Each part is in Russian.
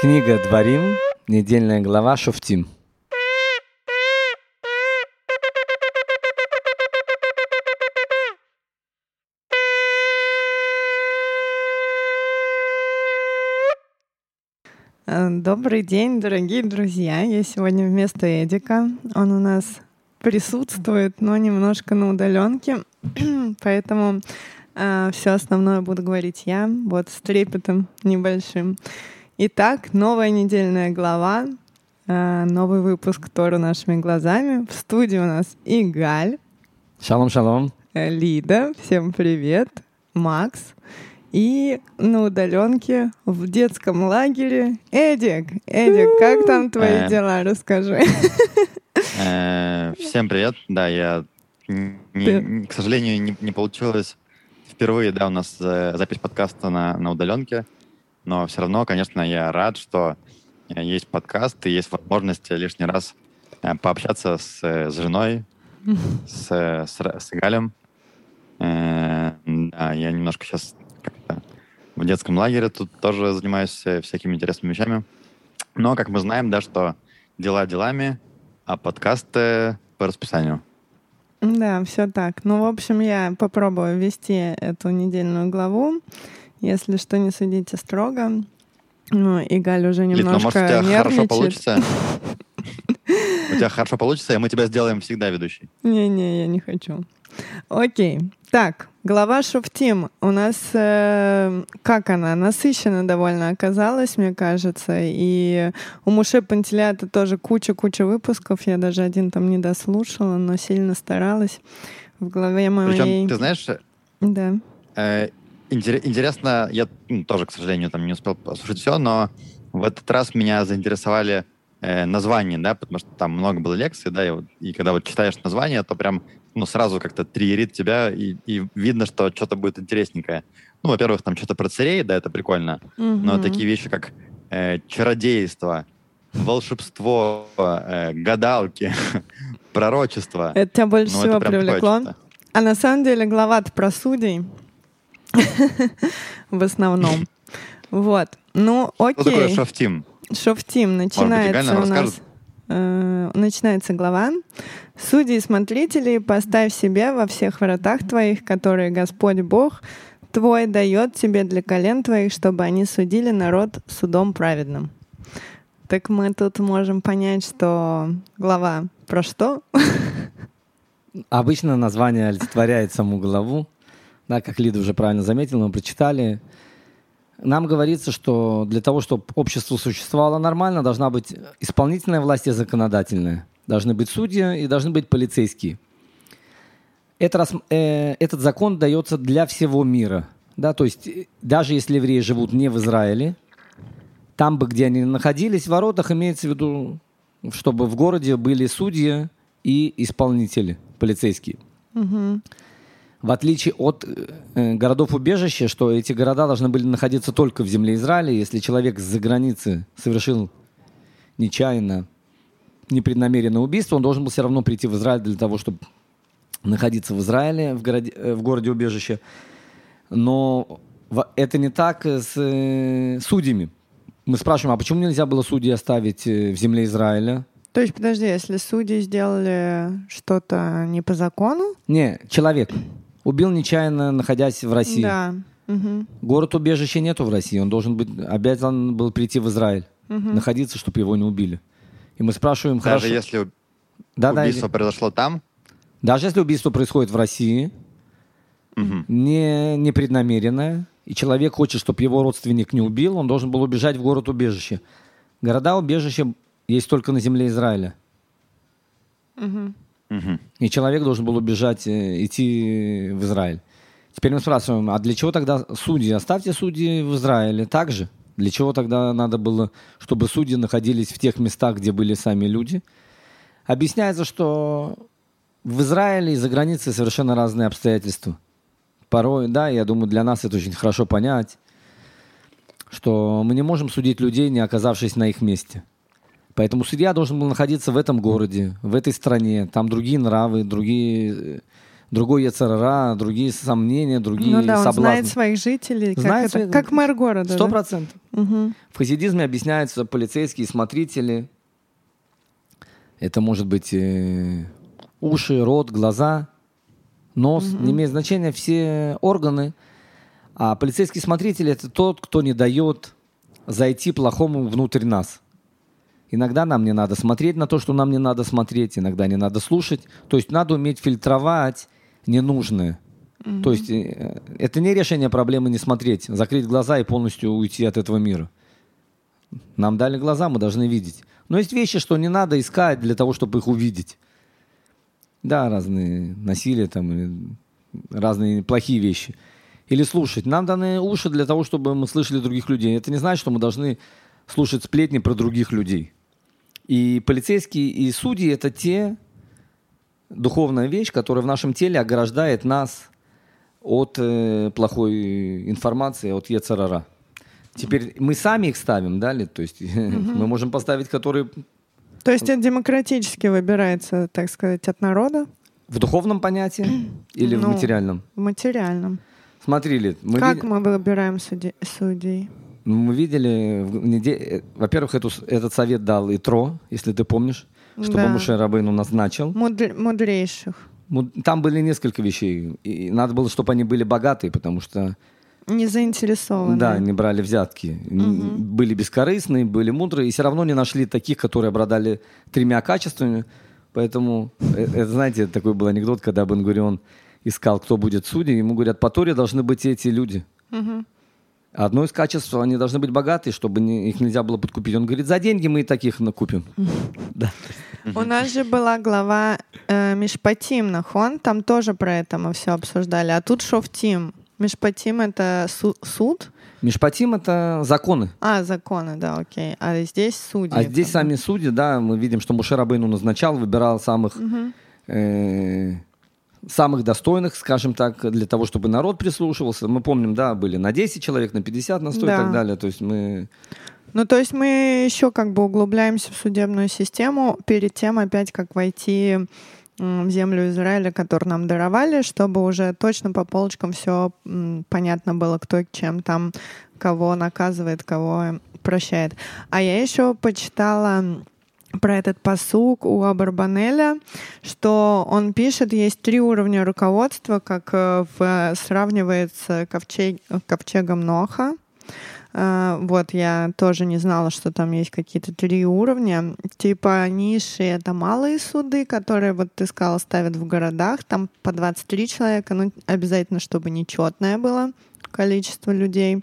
Книга «Дворим», недельная глава «Шуфтим». Э, Добрый день, дорогие друзья. Я сегодня вместо Эдика. Он у нас присутствует, но немножко на удаленке. Поэтому все основное буду говорить я, вот с трепетом небольшим. Итак, новая недельная глава, э, новый выпуск Тору нашими глазами. В студии у нас Игаль, Шалом, шалом. э, Лида, всем привет, Макс. И на удаленке в детском лагере Эдик. Эдик, как там твои Э. дела? Расскажи. Всем привет. Да, я, к сожалению, не, не получилось впервые, да, у нас запись подкаста на, на удаленке, но все равно, конечно, я рад, что э, есть подкаст и есть возможность лишний раз э, пообщаться с, э, с женой, с, с, с Галем. Э, Да, я немножко сейчас в детском лагере тут тоже занимаюсь всякими интересными вещами. Но, как мы знаем, да, что дела делами, а подкасты по расписанию. Да, все так. Ну, в общем, я попробую ввести эту недельную главу. Если что, не судите строго. Ну, и Галь уже Лид, ну, немножко может, у тебя хорошо нервничает. получится? У тебя хорошо получится, и мы тебя сделаем всегда ведущей. Не-не, я не хочу. Окей. Так, глава Шуфтим. У нас, э, как она, насыщенно довольно оказалась, мне кажется. И у Муше Пантелята тоже куча-куча выпусков. Я даже один там не дослушала, но сильно старалась. В голове моей... Причем, ты знаешь, Да. э, интересно, я ну, тоже, к сожалению, там не успел послушать все, но в этот раз меня заинтересовали э, названия, да, потому что там много было лекций, да, и, вот- и когда вот читаешь название, то прям ну, сразу как-то триерит тебя, и, и видно, что что-то будет интересненькое. Ну, во-первых, там что-то про царей, да, это прикольно, Но Мгм. такие вещи, как э, чародейство, волшебство, э, гадалки, пророчество. Это тебя больше ну, всего привлекло? А на самом деле глава про судей в основном. Вот. Ну, Что такое окей. шафтим? Шофтим Галя начинается у нас. э, Начинается глава. Судьи и смотрители, поставь себе во всех вратах твоих, которые Господь Бог твой дает тебе для колен твоих, чтобы они судили народ судом праведным. Так мы тут можем понять, что глава про что? Обычно название олицетворяет саму главу. Да, как Лида уже правильно заметила, мы прочитали. Нам говорится, что для того, чтобы общество существовало нормально, должна быть исполнительная власть и законодательная. Должны быть судьи и должны быть полицейские. Это э, этот закон дается для всего мира. Да, то есть э, даже если евреи живут не в Израиле, там бы, где они находились, в воротах имеется в виду, чтобы в городе были судьи и исполнители полицейские. Мгм. В отличие от э, городов-убежища, что эти города должны были находиться только в земле Израиля, если человек с-за границы совершил нечаянно, непреднамеренное убийство, он должен был все равно прийти в Израиль для того, чтобы находиться в Израиле, в городе, э, в городе убежище. Но это не так с э, судьями. Мы спрашиваем, а почему нельзя было судьи оставить э, в земле Израиля? То есть, подожди, если судьи сделали что-то не по закону? Не, человек убил нечаянно, находясь в России. Да. Мгм. Город убежища нету в России. Он должен быть обязан был прийти в Израиль, Мгм. находиться, чтобы его не убили. И мы спрашиваем, Даже хорошо, если да, да, убийство произошло там, даже если убийство происходит в России, мгм, не непреднамеренное, и человек хочет, чтобы его родственник не убил, он должен был убежать в город убежище. Города убежища есть только на земле Израиля. Мгм. Мгм. И человек должен был убежать, э, идти в Израиль. Теперь мы спрашиваем, а для чего тогда судьи? Оставьте судьи в Израиле также. Для чего тогда надо было, чтобы судьи находились в тех местах, где были сами люди? Объясняется, что в Израиле и за границей совершенно разные обстоятельства. Порой, да, я думаю, для нас это очень хорошо понять, что мы не можем судить людей, не оказавшись на их месте. Поэтому судья должен был находиться в этом городе, в этой стране. Там другие нравы, другие, э, другой яцерара, другие сомнения, другие Ну да, он соблазны. знает своих жителей, как, Знает это- своих- как мэр города. Сто да? процентов. Мгм. В хасидизме объясняются полицейские смотрители. Это может быть э, уши, рот, глаза, нос. Не имеет значения все органы. А полицейский смотритель это тот, кто не дает зайти плохому внутрь нас. Иногда нам не надо смотреть на то, что нам не надо смотреть, иногда не надо слушать. То есть надо уметь фильтровать ненужное. То есть э, это не решение проблемы не смотреть, закрыть глаза и полностью уйти от этого мира. Нам дали глаза, мы должны видеть. Но есть вещи, что не надо искать для того, чтобы их увидеть. Да, разные насилия там, разные плохие вещи. Или слушать. Нам даны уши для того, чтобы мы слышали других людей. Это не значит, что мы должны слушать сплетни про других людей. И полицейские, и судьи – это те духовная вещь, которая в нашем теле ограждает нас от э, плохой информации, от Ецарара. Теперь мы сами их ставим, да, ли? То есть мы можем поставить, которые То есть это демократически выбирается, так сказать, от народа в духовном понятии или в Ну, материальном. в материальном. Смотри, Лид, мы, как види- мы выбираем судей? Мы видели, неде- э, во-первых, эту этот совет дал Итро, если ты помнишь, чтобы Да. Муше Рабейну назначил. Мудр- мудрейших. Му- Там были несколько вещей. И надо было, чтобы они были богатые, потому что Не заинтересованы. Да, не брали взятки. Н- Были бескорыстные, были мудрые, и все равно не нашли таких, которые обладали тремя качествами. Поэтому, э, это, знаете, такой был анекдот, когда Бен-Гурион искал, кто будет судьей, ему говорят, по Торе должны быть эти люди. Мгм. Одно из качеств, они должны быть богатые, чтобы не- их нельзя было подкупить. Он говорит, за деньги мы и таких накупим. Да. У нас же была глава э, Мишпатим Нахон, там тоже про это мы все обсуждали. А тут Шофтим. Мишпатим — это су- суд? Мишпатим — это законы. А, законы, да, окей. А здесь судьи. А здесь сами судьи, да, мы видим, что Муше Рабейну назначал, выбирал самых, э, самых достойных, скажем так, для того, чтобы народ прислушивался. Мы помним, да, были на 10 человек, на 50, на 100 Да. и так далее. То есть мы... Ну, то есть мы еще как бы углубляемся в судебную систему перед тем опять, как войти в землю Израиля, которую нам даровали, чтобы уже точно по полочкам все понятно было, кто чем там кого наказывает, кого прощает. А я еще почитала про этот посук у Абарбанеля, что он пишет, есть три уровня руководства, как э, в, сравнивается ковчег, ковчегом Ноха, а, Вот, я тоже не знала, что там есть какие-то три уровня. Типа ниши — это малые суды, которые, вот ты сказала, ставят в городах. Там по 23 человека, ну, обязательно, чтобы нечетное было количество людей.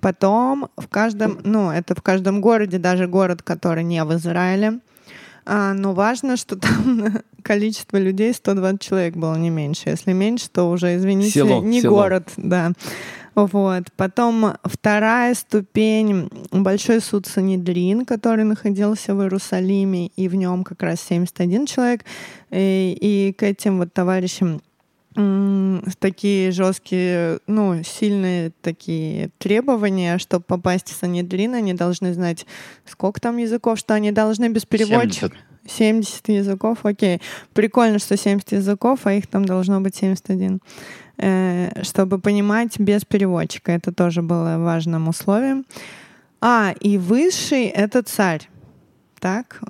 Потом в каждом, ну, это в каждом городе, даже город, который не в Израиле. А, но важно, что там количество людей 120 человек было не меньше. Если меньше, то уже, извините, Село, не село. город, да. Вот. Потом вторая ступень — большой суд Санедрин, который находился в Иерусалиме, и в нем как раз 71 человек. И, и к этим вот товарищам такие жесткие, ну, сильные такие требования, чтобы попасть в Санедрин, они должны знать, сколько там языков, что они должны без переводчика. 70. 70 языков, окей. Прикольно, что 70 языков, а их там должно быть 71. Э, чтобы понимать без переводчика. Это тоже было важным условием. А, и высший — это царь. Так?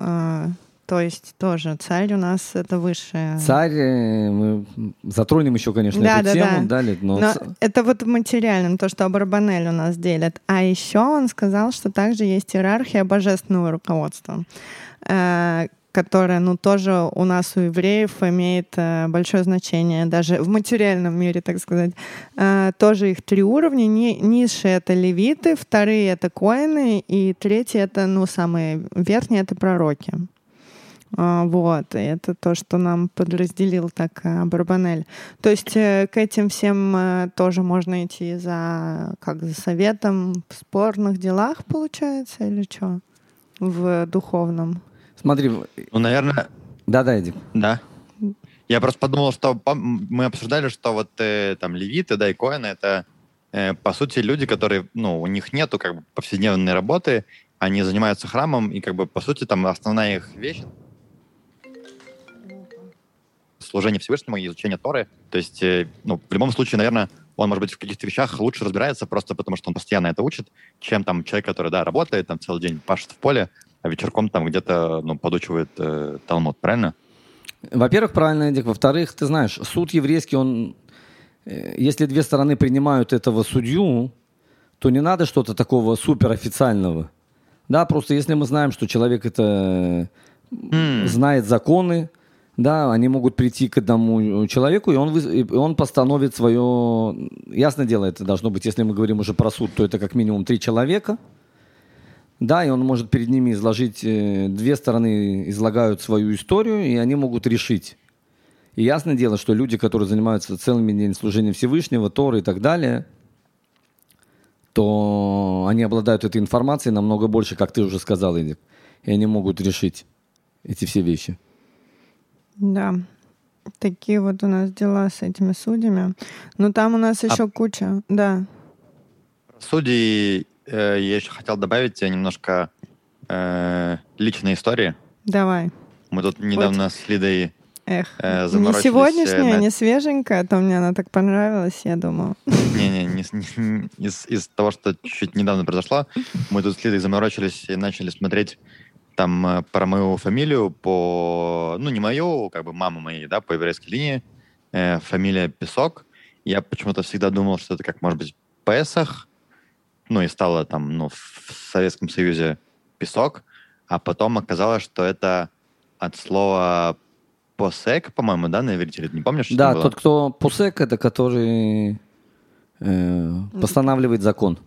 То есть тоже царь у нас — это высшее. Царь, э, мы затронем еще, конечно, Да, эту да, тему, да. да, Лид, но, Но это вот в материальном, то, что Абарбанель у нас делят. А еще он сказал, что также есть иерархия божественного руководства, э, которая, ну, тоже у нас у евреев имеет э, большое значение, даже в материальном мире, так сказать. Э, тоже их три уровня. Ни, низшие — это левиты, вторые — это коины, и третьи — это, ну, самые верхние — это пророки. А, Вот, и это то, что нам подразделил так э, Барбанель. То есть э, к этим всем э, тоже можно идти за, как за советом в спорных делах, получается, или что? В духовном. смотри, Ну, наверное, да-да, Эдик. да. Я просто подумал, что мы обсуждали, что вот э, там левиты, да, и коины, это э, по сути люди, которые, ну, у них нету как бы повседневной работы, они занимаются храмом, и как бы по сути там основная их вещь служение Всевышнему и изучение Торы. То есть, э, ну, в любом случае, наверное, он, может быть, в каких-то вещах лучше разбирается просто потому, что он постоянно это учит, чем там человек, который, да, работает там целый день, пашет в поле, а вечерком там где-то, ну, подучивает э, Талмуд, правильно? Во-первых, правильно, Эдик. Во-вторых, ты знаешь, суд еврейский, он, э, если две стороны принимают этого судью, то не надо что-то такого суперофициального. Да, просто если мы знаем, что человек это mm. знает законы, да, они могут прийти к одному человеку, и он, и он постановит свое... Ясно дело, это должно быть, если мы говорим уже про суд, то это как минимум три человека. Да, и он может перед ними изложить... Э, две стороны излагают свою историю, и они могут решить. И ясно дело, что люди, которые занимаются целыми днями служением Всевышнего, Торы и так далее, то они обладают этой информацией намного больше, как ты уже сказал, Эдик. И они могут решить эти все вещи. Да, такие вот у нас дела с этими судьями. Но там у нас еще а... куча, да. Судьи, э, я еще хотел добавить немножко э, личной истории. Давай. Мы тут недавно вот. с Лидой Эх, э, не сегодняшняя, на... не свеженькая, а то мне она так понравилась, я думаю. Не-не, не, не, из, из того, что чуть недавно произошло, мы тут с Лидой заморочились и начали смотреть там э, про мою фамилию по, ну, не мою, как бы маму моей, да, по еврейской линии, э, фамилия Песок. Я почему-то всегда думал, что это как, может быть, Песах, ну, и стало там, ну, в Советском Союзе Песок, а потом оказалось, что это от слова посек, по-моему, да, на иврите, не помнишь? Да, тот, кто посек, это который э, постанавливает закон.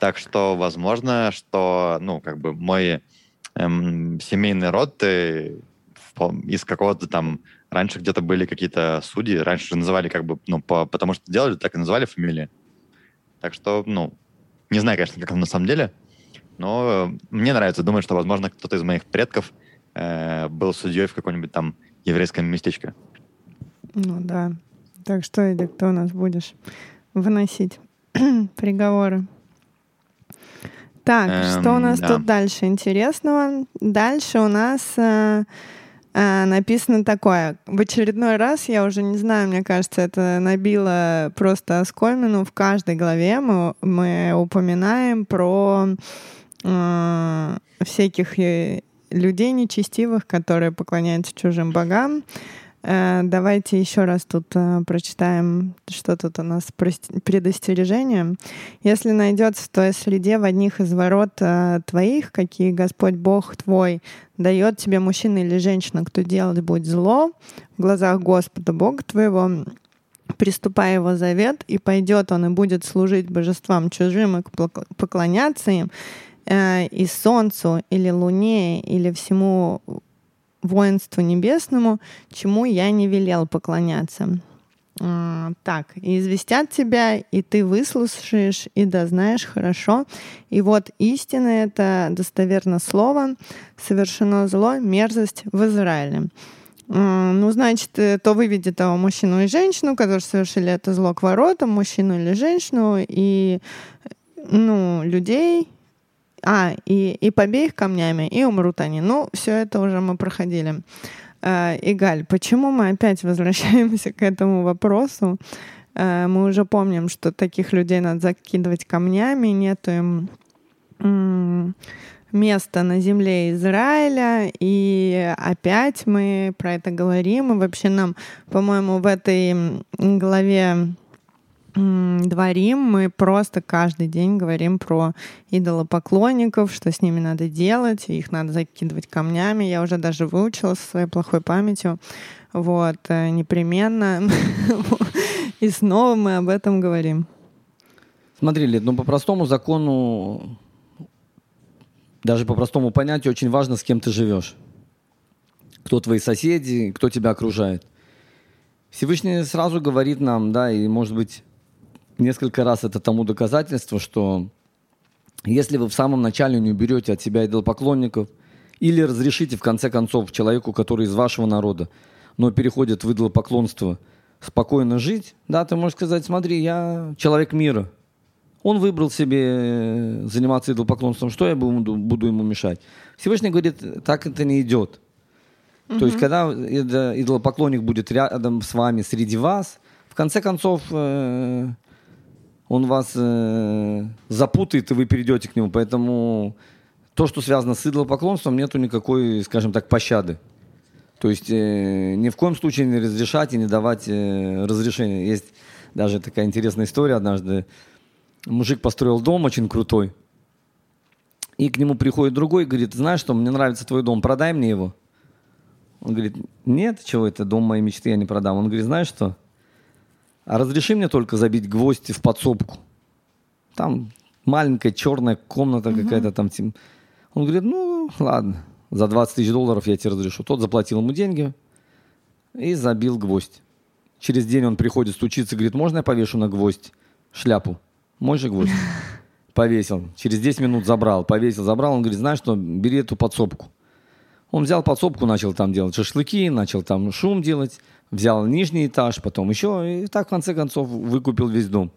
Так что, возможно, что, ну, как бы мой эм, семейный род э, из какого-то там... Раньше где-то были какие-то судьи, раньше же называли как бы, ну, по, потому что делали, так и называли фамилии. Так что, ну, не знаю, конечно, как он на самом деле, но мне нравится думать, что, возможно, кто-то из моих предков э, был судьей в каком-нибудь там еврейском местечке. Ну да. Так что, Эдик, кто у нас будешь выносить приговоры? Так, эм, что у нас да. тут дальше интересного? Дальше у нас э, э, написано такое. В очередной раз, я уже не знаю, мне кажется, это набило просто оскомину. В каждой главе мы, мы упоминаем про э, всяких э, людей нечестивых, которые поклоняются чужим богам. Э, давайте еще раз тут э, прочитаем, что тут у нас предостережение. Если найдется в твоей среде в одних из ворот э, твоих, какие Господь Бог твой дает тебе мужчина или женщина, кто делать будет зло в глазах Господа Бога твоего, приступая его завет, и пойдет он и будет служить божествам чужим и поклоняться им, и солнцу, или луне, или всему воинству небесному, чему я не велел поклоняться. Так, и известят тебя, и ты выслушаешь, и дознаешь хорошо. И вот истина — это достоверно слово, совершено зло, мерзость в Израиле. Ну, значит, э, то выведет того мужчину и женщину, которые совершили это зло к воротам, мужчину или женщину, и ну, людей, а, и, и побей их камнями, и умрут они. Ну, все это уже мы проходили. Э, Игаль, почему мы опять возвращаемся к этому вопросу? Э, мы уже помним, что таких людей надо закидывать камнями, нету им м- места на земле Израиля, и опять мы про это говорим, и вообще нам, по-моему, в этой главе дворим, мы просто каждый день говорим про идолопоклонников, что с ними надо делать, их надо закидывать камнями. Я уже даже выучила со своей плохой памятью. Вот, э, непременно. И снова мы об этом говорим. Смотри, Лид, ну по простому закону, даже по простому понятию, очень важно, с кем ты живешь. Кто твои соседи, кто тебя окружает. Всевышний сразу говорит нам, да, и может быть несколько раз это тому доказательство, что если вы в самом начале не уберете от себя идолопоклонников или разрешите в конце концов человеку, который из вашего народа, но переходит в идолопоклонство, спокойно жить, да, ты можешь сказать, смотри, я человек мира. Он выбрал себе заниматься идолопоклонством, что я буду, буду ему мешать? Всевышний говорит, так это не идет. Mm-hmm. То есть, когда идолопоклонник будет рядом с вами, среди вас, в конце концов, э, он вас э, запутает, и вы перейдете к нему. Поэтому то, что связано с идолопоклонством, нету никакой, скажем так, пощады. То есть э, ни в коем случае не разрешать и не давать э, разрешения. Есть даже такая интересная история однажды. Мужик построил дом очень крутой. И к нему приходит другой и говорит, знаешь что, мне нравится твой дом, продай мне его. Он говорит, нет, чего это, дом моей мечты я не продам. Он говорит, знаешь что, а разреши мне только забить гвозди в подсобку. Там маленькая черная комната угу. какая-то там. Он говорит, ну, ладно за 20 тысяч долларов я тебе разрешу. Тот заплатил ему деньги и забил гвоздь. Через день он приходит стучиться, говорит, можно я повешу на гвоздь шляпу? Мой же гвоздь. Повесил. Через 10 минут забрал. Повесил, забрал. Он говорит, знаешь что, бери эту подсобку. Он взял подсобку, начал там делать шашлыки, начал там шум делать, взял нижний этаж, потом еще, и так в конце концов выкупил весь дом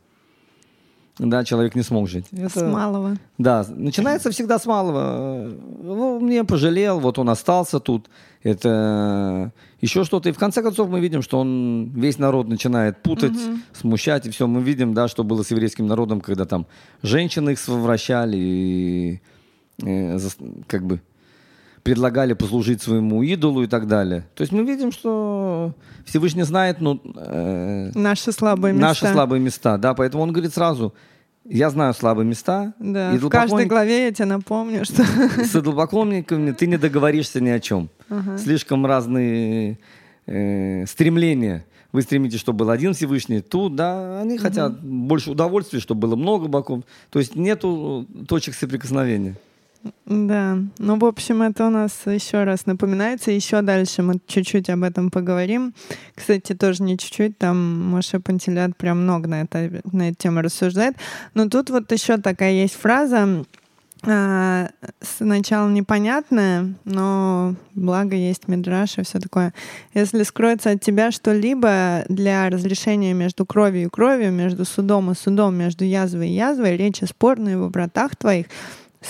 да, человек не смог жить. Это, с малого. Да, начинается всегда с малого. Ну, мне пожалел, вот он остался тут. Это еще что-то. И в конце концов мы видим, что он весь народ начинает путать, угу. смущать. И все, мы видим, да, что было с еврейским народом, когда там женщины их совращали и, и э, как бы предлагали послужить своему идолу и так далее. То есть мы видим, что Всевышний знает ну, э, наши слабые места. Наши слабые места, да, поэтому он говорит сразу, я знаю слабые места. Да, в каждой главе я тебе напомню, что... С идолопоклонниками ты не договоришься ни о чем. Ага. Слишком разные э, стремления. Вы стремитесь, чтобы был один Всевышний, тут, да, они угу. хотят больше удовольствия, чтобы было много боков. То есть нету точек соприкосновения. Да, ну, в общем, это у нас еще раз напоминается. Еще дальше мы чуть-чуть об этом поговорим. Кстати, тоже не чуть-чуть, там Маша Пантелят прям много на, это, на эту тему рассуждает. Но тут вот еще такая есть фраза, а, сначала непонятная, но благо есть мидраш и все такое. Если скроется от тебя что-либо для разрешения между кровью и кровью, между судом и судом, между язвой и язвой, речи спорные в вратах твоих,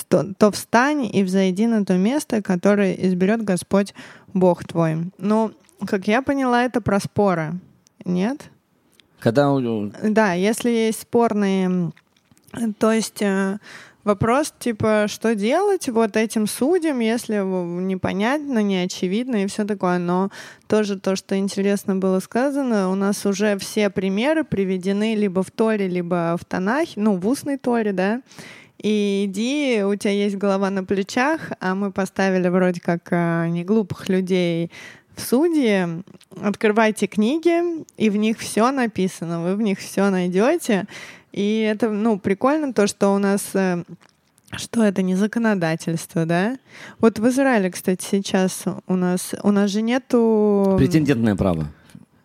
то, встань и взойди на то место, которое изберет Господь Бог твой. Ну, как я поняла, это про споры. Нет? Когда... Да, если есть спорные... То есть э, вопрос, типа, что делать вот этим судьям, если непонятно, не очевидно и все такое. Но тоже то, что интересно было сказано, у нас уже все примеры приведены либо в Торе, либо в Танахе, ну, в устной Торе, да, и иди, у тебя есть голова на плечах, а мы поставили вроде как а, не глупых людей в судьи. Открывайте книги, и в них все написано, вы в них все найдете. И это, ну, прикольно то, что у нас э, что это не законодательство, да? Вот в Израиле, кстати, сейчас у нас у нас же нету претендентное право.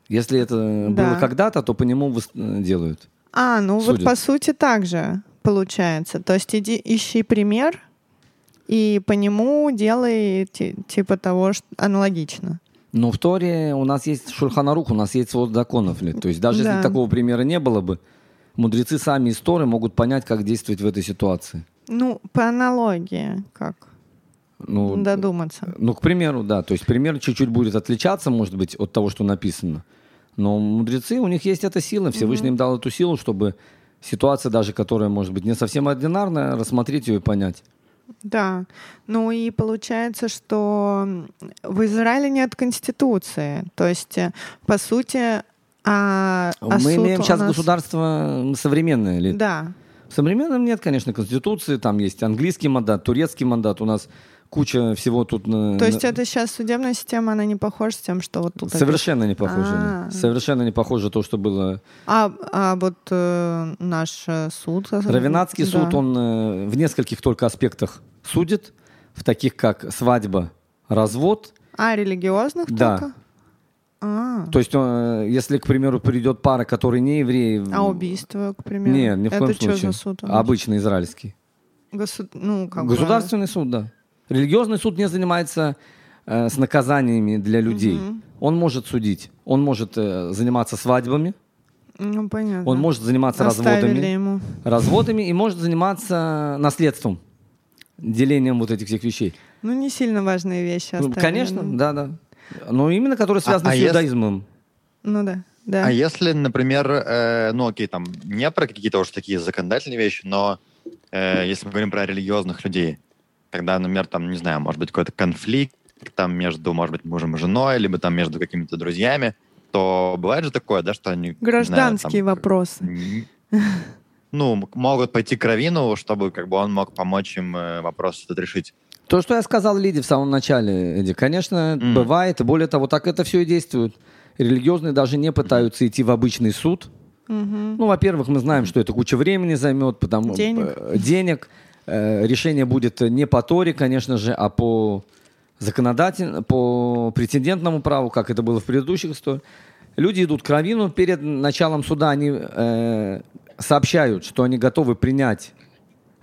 Если это да. было когда-то, то по нему делают. А, ну Судят. вот по сути так же получается. То есть иди, ищи пример и по нему делай типа того, что аналогично. Но в Торе у нас есть Шульханарух, у нас есть свод законов. То есть даже да. если такого примера не было бы, мудрецы сами из Торы могут понять, как действовать в этой ситуации. Ну, по аналогии как? Ну, Додуматься. Ну, к примеру, да. То есть пример чуть-чуть будет отличаться, может быть, от того, что написано. Но мудрецы, у них есть эта сила. Всевышний mm-hmm. им дал эту силу, чтобы ситуация даже, которая может быть не совсем ординарная, рассмотреть ее и понять. Да, ну и получается, что в Израиле нет конституции, то есть по сути, а, а мы имеем сейчас нас... государство современное ли? Да. В современном нет, конечно, конституции, там есть английский мандат, турецкий мандат, у нас куча всего тут. То есть это сейчас судебная система, она не похожа с тем, что вот тут. Совершенно не похоже. А-а-а. Совершенно не похоже то, что было. А, а вот э, наш э, суд. Равенадский да. суд, он э, в нескольких только аспектах судит, в таких как свадьба, развод. А религиозных да. только? А. То есть, э, если, к примеру, придет пара, которые не евреи... А убийство, к примеру? Нет, ни в коем Это случае. Что за суд? Обычный израильский. Госу... Ну, как Государственный бы... суд, да. Религиозный суд не занимается э, с наказаниями для людей. Угу. Он может судить, он может э, заниматься свадьбами, ну, понятно. он может заниматься Оставили разводами, ему. разводами и может заниматься наследством, делением вот этих всех вещей. Ну, не сильно важные вещи. Ну, конечно, да, да. Но именно которые связаны а, с а иудаизмом. Если... Ну да. Да. А если, например, э, ну окей, там не про какие-то уж такие законодательные вещи, но э, если мы говорим про религиозных людей, когда, например, там, не знаю, может быть какой-то конфликт там между, может быть, мужем и женой, либо там между какими-то друзьями, то бывает же такое, да, что они... не знаю, Гражданские там, вопросы. Ну, могут пойти к Равину, чтобы как бы он мог помочь им э, вопрос этот решить. То, что я сказал Лиде в самом начале, Эдди, конечно, Мгм. бывает, и более того, так это все и действует. Религиозные даже не пытаются идти в обычный суд. Мгм. Ну, во-первых, мы знаем, что это куча времени займет, потому Денег. э, денег. Э, решение будет не по Торе, конечно же, а по законодательному, по прецедентному праву, как это было в предыдущих историях. Люди идут к раввину, перед началом суда они э, сообщают, что они готовы принять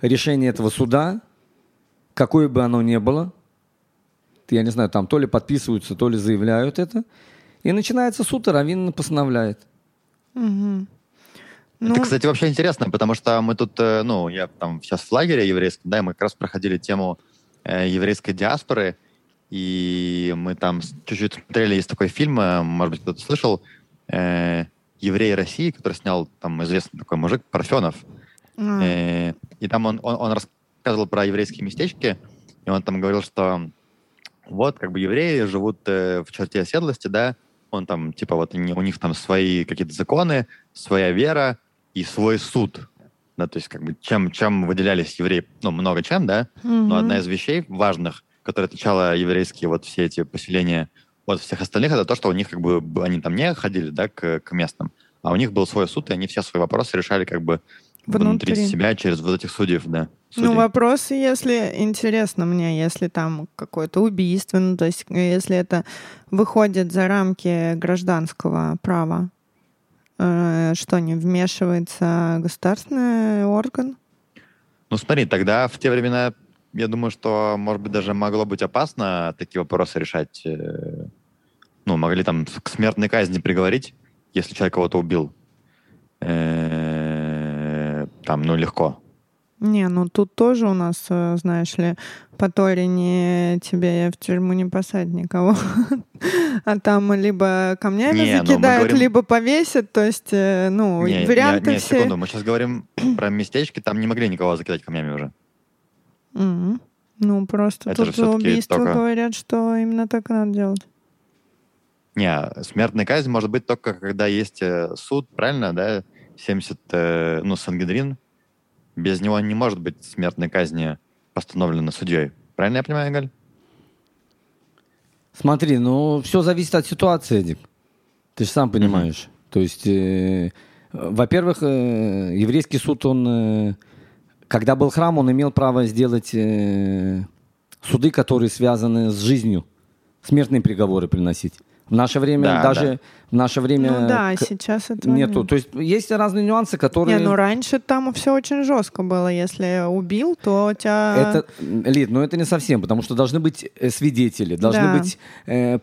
решение этого суда, какое бы оно ни было. Я не знаю, там то ли подписываются, то ли заявляют это. И начинается суд, и раввин постановляет. Мгм. Ну, Это, кстати, вообще интересно, потому что мы тут, э, ну, я там сейчас в лагере еврейском, да, и мы как раз проходили тему э, еврейской диаспоры, и мы там чуть-чуть смотрели, есть такой фильм, э, может быть, кто-то слышал, э, «Евреи России», который снял там известный такой мужик Парфенов. а, Э, и там он, он, он рассказывал про еврейские местечки, и он там говорил, что вот как бы евреи живут э, в черте оседлости, да, он там, типа, вот они- у них там свои какие-то законы, своя вера и свой суд. Да, то есть, как бы, чем, чем выделялись евреи, ну, много чем, да, но мгм. одна из вещей важных, которая отличала еврейские вот все эти поселения от всех остальных, это то, что у них как бы они там не ходили, да, к, к местным, а у них был свой суд, и они все свои вопросы решали как бы внутри, Внутри. себя через вот этих судьев, да. Ну, судей. вопросы, если интересно мне, если там какое-то убийство, ну, то есть если это выходит за рамки гражданского права, что не вмешивается государственный орган? Ну, смотри, тогда в те времена, я думаю, что, может быть, даже могло быть опасно такие вопросы решать. э, Ну, могли там к смертной казни приговорить, если человек кого-то убил. Э, Там, ну, легко. Не, ну тут тоже у нас, э, знаешь ли, по Торе не тебе в тюрьму не посадят никого. А там либо камнями Не, ну, закидают, говорим- либо повесят. То есть, э, ну, Не, не, варианты не, все. секунду, мы сейчас говорим про местечки, там не могли никого закидать камнями уже. Мгм. Ну, просто Это тут всё-таки убийство только- говорят, что именно так надо делать. Не, смертная казнь может быть только когда есть э, суд, правильно, да? 70, э, ну, Сангедрин. Без него не может быть смертной казни постановлена судьей. Правильно я понимаю, Галь? Смотри, ну все зависит от ситуации, Эдик. Ты же сам понимаешь. То есть, э, во-первых, э, еврейский суд, он, э, когда был храм, он имел право сделать э, суды, которые связаны с жизнью, смертные приговоры приносить. В наше время Да, даже в наше время ну да, к- сейчас этого нету. нет. То есть есть разные нюансы, которые Не, ну раньше там все очень жестко было. Если убил, то тебя... Это, Лид, но это не совсем, потому что должны быть э, свидетели, должны Да. быть... э,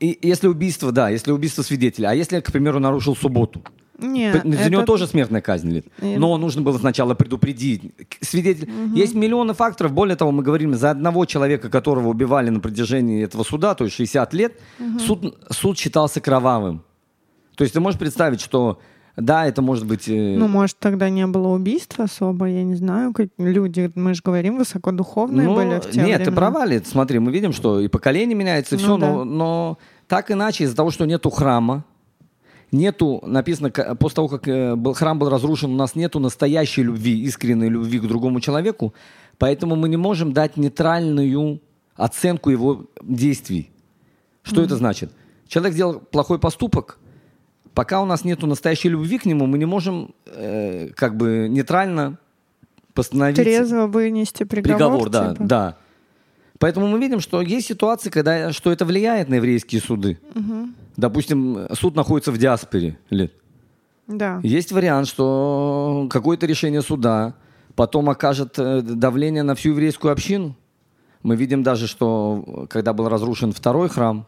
и- если убийство, да, если убийство свидетеля, а если, к примеру, нарушил субботу, Не, П- за него это- тоже смертная казнь, Лид. И- Но нужно было сначала предупредить. Свидетель... Есть миллионы факторов, более того, мы говорим, за одного человека, которого убивали на протяжении этого суда, то есть 60 лет, суд, суд считался кровавым. То есть ты можешь представить, что да, это может быть... э, Ну, может, тогда не было убийства особо, я не знаю. как люди, мы же говорим, высокодуховные Ну, были в те Нет, ты права, Лид. Смотри, мы видим, что и поколение меняется, и Ну все, да. но, но так иначе, из-за того, что нету храма, нету, написано, к- после того, как э, был, храм был разрушен, у нас нету настоящей любви, искренней любви к другому человеку, поэтому мы не можем дать нейтральную оценку его действий. Что это значит? Человек сделал плохой поступок, пока у нас нету настоящей любви к нему, мы не можем э, как бы нейтрально постановить Трезво вынести приговор. приговор, да, типа. да. Поэтому мы видим, что есть ситуации, когда что это влияет на еврейские суды. Допустим, суд находится в диаспоре. Лет. Да. Есть вариант, что какое-то решение суда потом окажет э, давление на всю еврейскую общину. Мы видим даже, что э, когда был разрушен второй храм,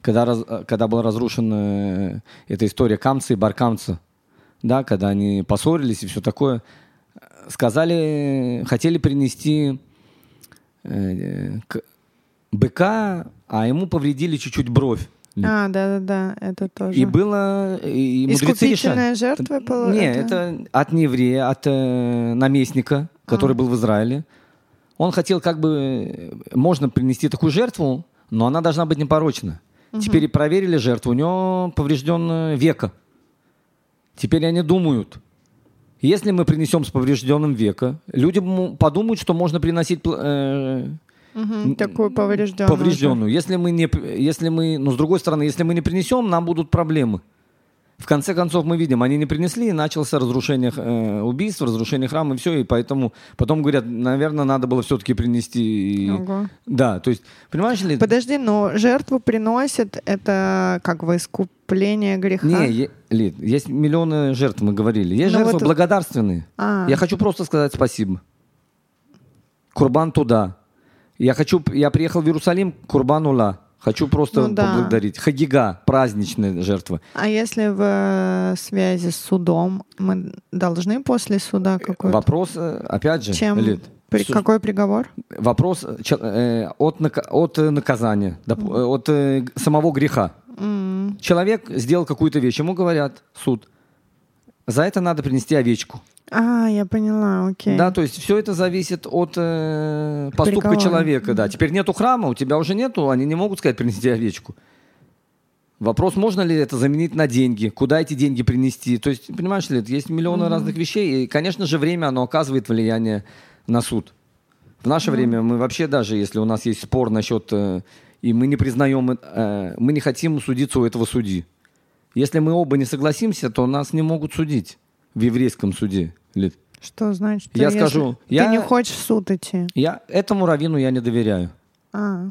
когда, раз- э, когда была разрушена э, эта история Камца и Баркамца, да, когда они поссорились и все такое, сказали, хотели принести быка, а ему повредили чуть-чуть бровь А, да-да-да, это тоже. И было... И мудрецы решали. Искупительная жертва была? Не, это от нееврея, от э, наместника, который А. был в Израиле. Он хотел как бы... э, Можно принести такую жертву, но она должна быть непорочна. Теперь проверили жертву, у него поврежден века. Теперь они думают, если мы принесем с поврежденным века, люди подумают, что можно приносить э, Мгм, Такую поврежденную. поврежденную. Если мы не, если мы, но с другой стороны, если мы не принесем, нам будут проблемы. В конце концов, мы видим, они не принесли, и начался разрушение э, убийств, разрушение храма, и все, и поэтому потом говорят, наверное, надо было все-таки принести. и- Ого. Да, то есть, понимаешь ли? Подожди, но жертву приносит это как бы искупление греха? Не, е- Лид, есть миллионы жертв, мы говорили. Есть Ну жертвы вот- благодарственные. А. Я хочу просто сказать спасибо. Курбан туда. Я хочу, я приехал в Иерусалим, Курбан ула. Хочу просто Ну да. поблагодарить. Хагига, праздничная жертва. А если в э, связи с судом, мы должны после суда какой-то? Вопрос, э, опять же, Чем? Лид, При- су- Какой приговор? вопрос э, э, от, от э, наказания, э, от э, самого греха. М, Человек сделал какую-то вещь, ему говорят, суд, за это надо принести овечку. А, я поняла, окей. Да, то есть все это зависит от э, поступка Приговора. человека. Да. Теперь нету храма, у тебя уже нету, они не могут сказать принести овечку. Вопрос, можно ли это заменить на деньги, куда эти деньги принести. То есть, понимаешь ли, есть миллионы разных вещей. И, конечно же, время, оно оказывает влияние на суд. В наше время мы вообще даже, если у нас есть спор насчет, э, и мы не признаем, э, мы не хотим судиться у этого судьи. Если мы оба не согласимся, то нас не могут судить в еврейском суде. Лид. Что значит? Я скажу, Ты я- не хочешь в суд идти? Я этому раввину я не доверяю. А,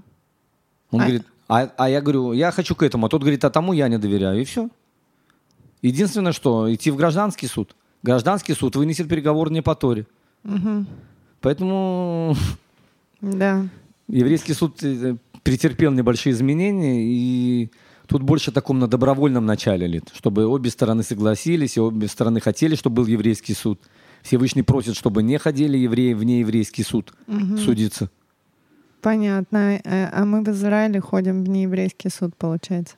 Он А- говорит, а, а я говорю, я хочу к этому, а тот говорит, а тому я не доверяю, и все. Единственное, что идти в гражданский суд. Гражданский суд вынесет приговор не по Торе. Поэтому да. еврейский суд э, претерпел небольшие изменения, и тут больше таком на добровольном начале лет, чтобы обе стороны согласились, и обе стороны хотели, чтобы был еврейский суд. Всевышний просит, чтобы не ходили евреи в нееврейский суд судиться. Понятно. Э, А мы в Израиле ходим в нееврейский суд, получается.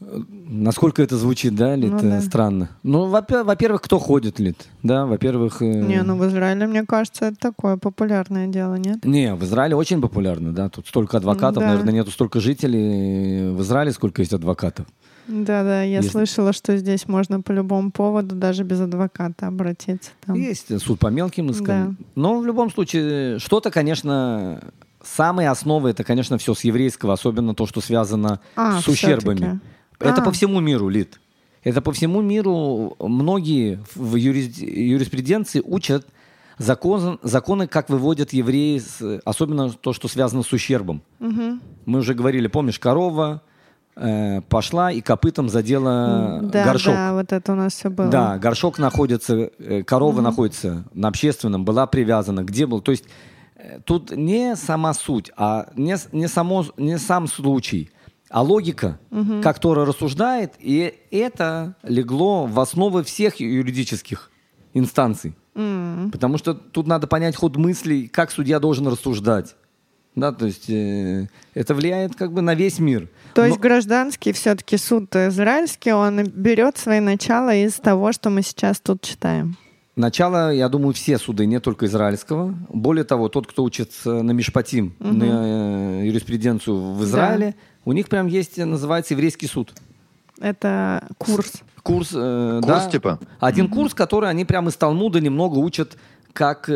Насколько это звучит, да, Лид, Ну э, да. странно. Ну, во- во-первых, кто ходит, Лид? Да, во-первых... э, Не, ну в Израиле, мне кажется, это такое популярное дело, нет? Не, в Израиле очень популярно, да. Тут столько адвокатов, Да. наверное, нету столько жителей. В Израиле сколько есть адвокатов? Да-да, я Если- слышала, что здесь можно по любому поводу, даже без адвоката, обратиться. Там. Есть э, суд по мелким искам. Да. Но в любом случае, что-то, конечно, самые основы, это, конечно, все с еврейского, особенно то, что связано А, с ущербами. Это по всему миру, Лид. Это по всему миру многие в юрис- юриспруденции учат закон, законы, как выводят евреи, с- особенно то, что связано с ущербом. Мгм. Мы уже говорили, помнишь, корова э, пошла и копытом задела Да, горшок. да, вот это у нас все было. Да, горшок находится, э, корова находится на общественном, была привязана, где был. То есть э, тут не сама суть, а не, не, само, не сам случай, а логика, как Тора рассуждает, и это легло в основы всех юридических инстанций. М. Потому что тут надо понять ход мыслей, как судья должен рассуждать. Да, то есть э, это влияет как бы на весь мир. То Но- есть гражданский все-таки суд израильский, он берет свои начала из того, что мы сейчас тут читаем. Начало, я думаю, все суды, не только израильского. Более того, тот, кто учится на Мишпатим, на э, юриспруденцию в Израиле, у них прям есть, называется, еврейский суд. Это курс. Курс, э, Курс да, типа? Один курс, который они прямо из Талмуда немного учат, как э,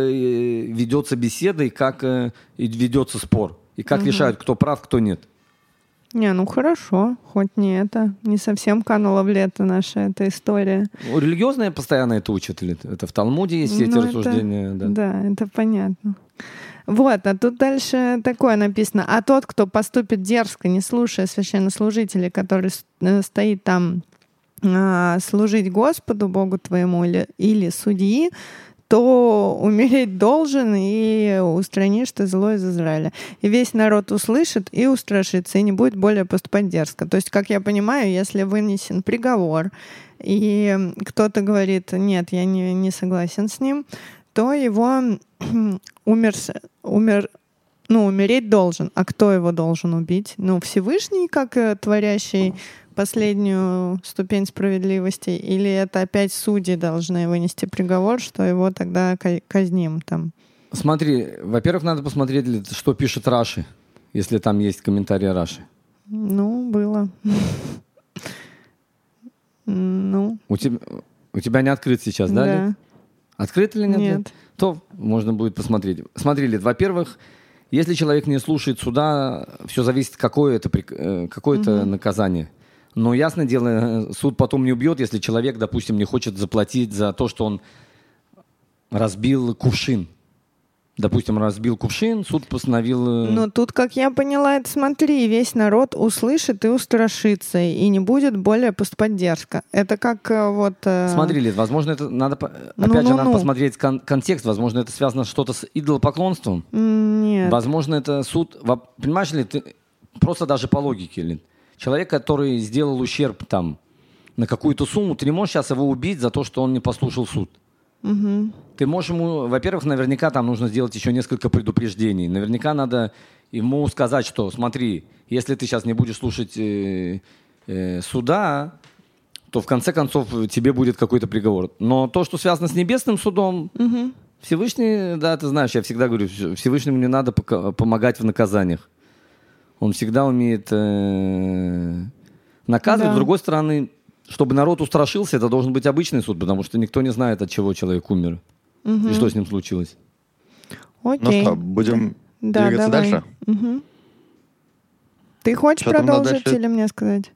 ведется беседа и как э, ведется спор. И как решают, кто прав, кто нет. Не, ну хорошо, хоть не это. Не совсем канула в лето наша эта история. Ну, Религиозные постоянно это учат. или Это в Талмуде есть все эти Ну, это- рассуждения. да. Да, это понятно. Вот, а тут дальше такое написано. А тот, кто поступит дерзко, не слушая священнослужителей, который э, стоит там а, служить Господу, Богу твоему или, или судьи, то умереть должен и устранишь ты зло из Израиля. И весь народ услышит и устрашится, и не будет более поступать дерзко. То есть, как я понимаю, если вынесен приговор, и кто-то говорит, нет, я не, не согласен с ним, то его умер, умер ну, умереть должен. А кто его должен убить? Ну, Всевышний, как э, творящий последнюю ступень справедливости, или это опять судьи должны вынести приговор, что его тогда казним там? Смотри, во-первых, надо посмотреть, что пишет Раши, если там есть комментарий Раши. Ну, было. Ну. У тебя, у тебя не открыт сейчас, да? Да. Открыт или нет? Нет. То можно будет посмотреть. Смотри, во-первых, если человек не слушает суда, все зависит, какое это, э, какое это угу. наказание. Но ясное дело, суд потом не убьет, если человек, допустим, не хочет заплатить за то, что он разбил кувшин допустим, разбил кувшин, суд постановил... Ну, тут, как я поняла, это смотри, весь народ услышит и устрашится, и не будет более поступать дерзко. Это как э, вот... Э, смотри, Лид, возможно, это надо... Опять ну, же, ну, надо ну. посмотреть кон- контекст. Возможно, это связано что-то с идолопоклонством. Нет. Возможно, это суд... Понимаешь ли, ты... Просто даже по логике, Лид. Человек, который сделал ущерб там на какую-то сумму, ты не можешь сейчас его убить за то, что он не послушал суд. Угу. Ты можешь ему, во-первых, наверняка там нужно сделать еще несколько предупреждений. Наверняка надо ему сказать, что смотри, если ты сейчас не будешь слушать э, э, суда, то в конце концов тебе будет какой-то приговор. Но то, что связано с небесным судом, угу. Всевышний, да, ты знаешь, я всегда говорю, Всевышнему не надо помогать в наказаниях. Он всегда умеет э, наказывать. Да. С другой стороны, чтобы народ устрашился, это должен быть обычный суд, потому что никто не знает, от чего человек умер угу. и что с ним случилось. Окей. Ну что, будем да, двигаться давай. дальше? Угу. Ты хочешь что продолжить или мне сказать?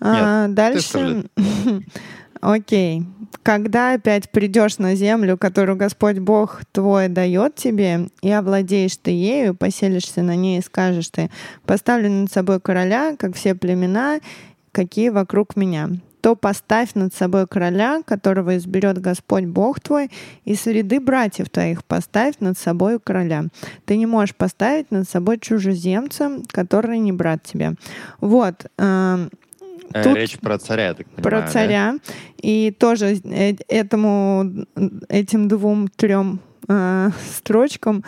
А, Нет, а, дальше. Окей. Когда опять придешь на землю, которую Господь Бог твой дает тебе, и овладеешь ты ею, поселишься на ней и скажешь ты, поставлю над собой короля, как все племена, какие вокруг меня то поставь над собой короля, которого изберет Господь Бог твой, и среды братьев твоих поставь над собой короля. Ты не можешь поставить над собой чужеземца, который не брат тебе. Вот. Э, э Тут Речь про царя, я так понимаю, Про царя. Да? И тоже э, этому, этим двум, трем э, строчкам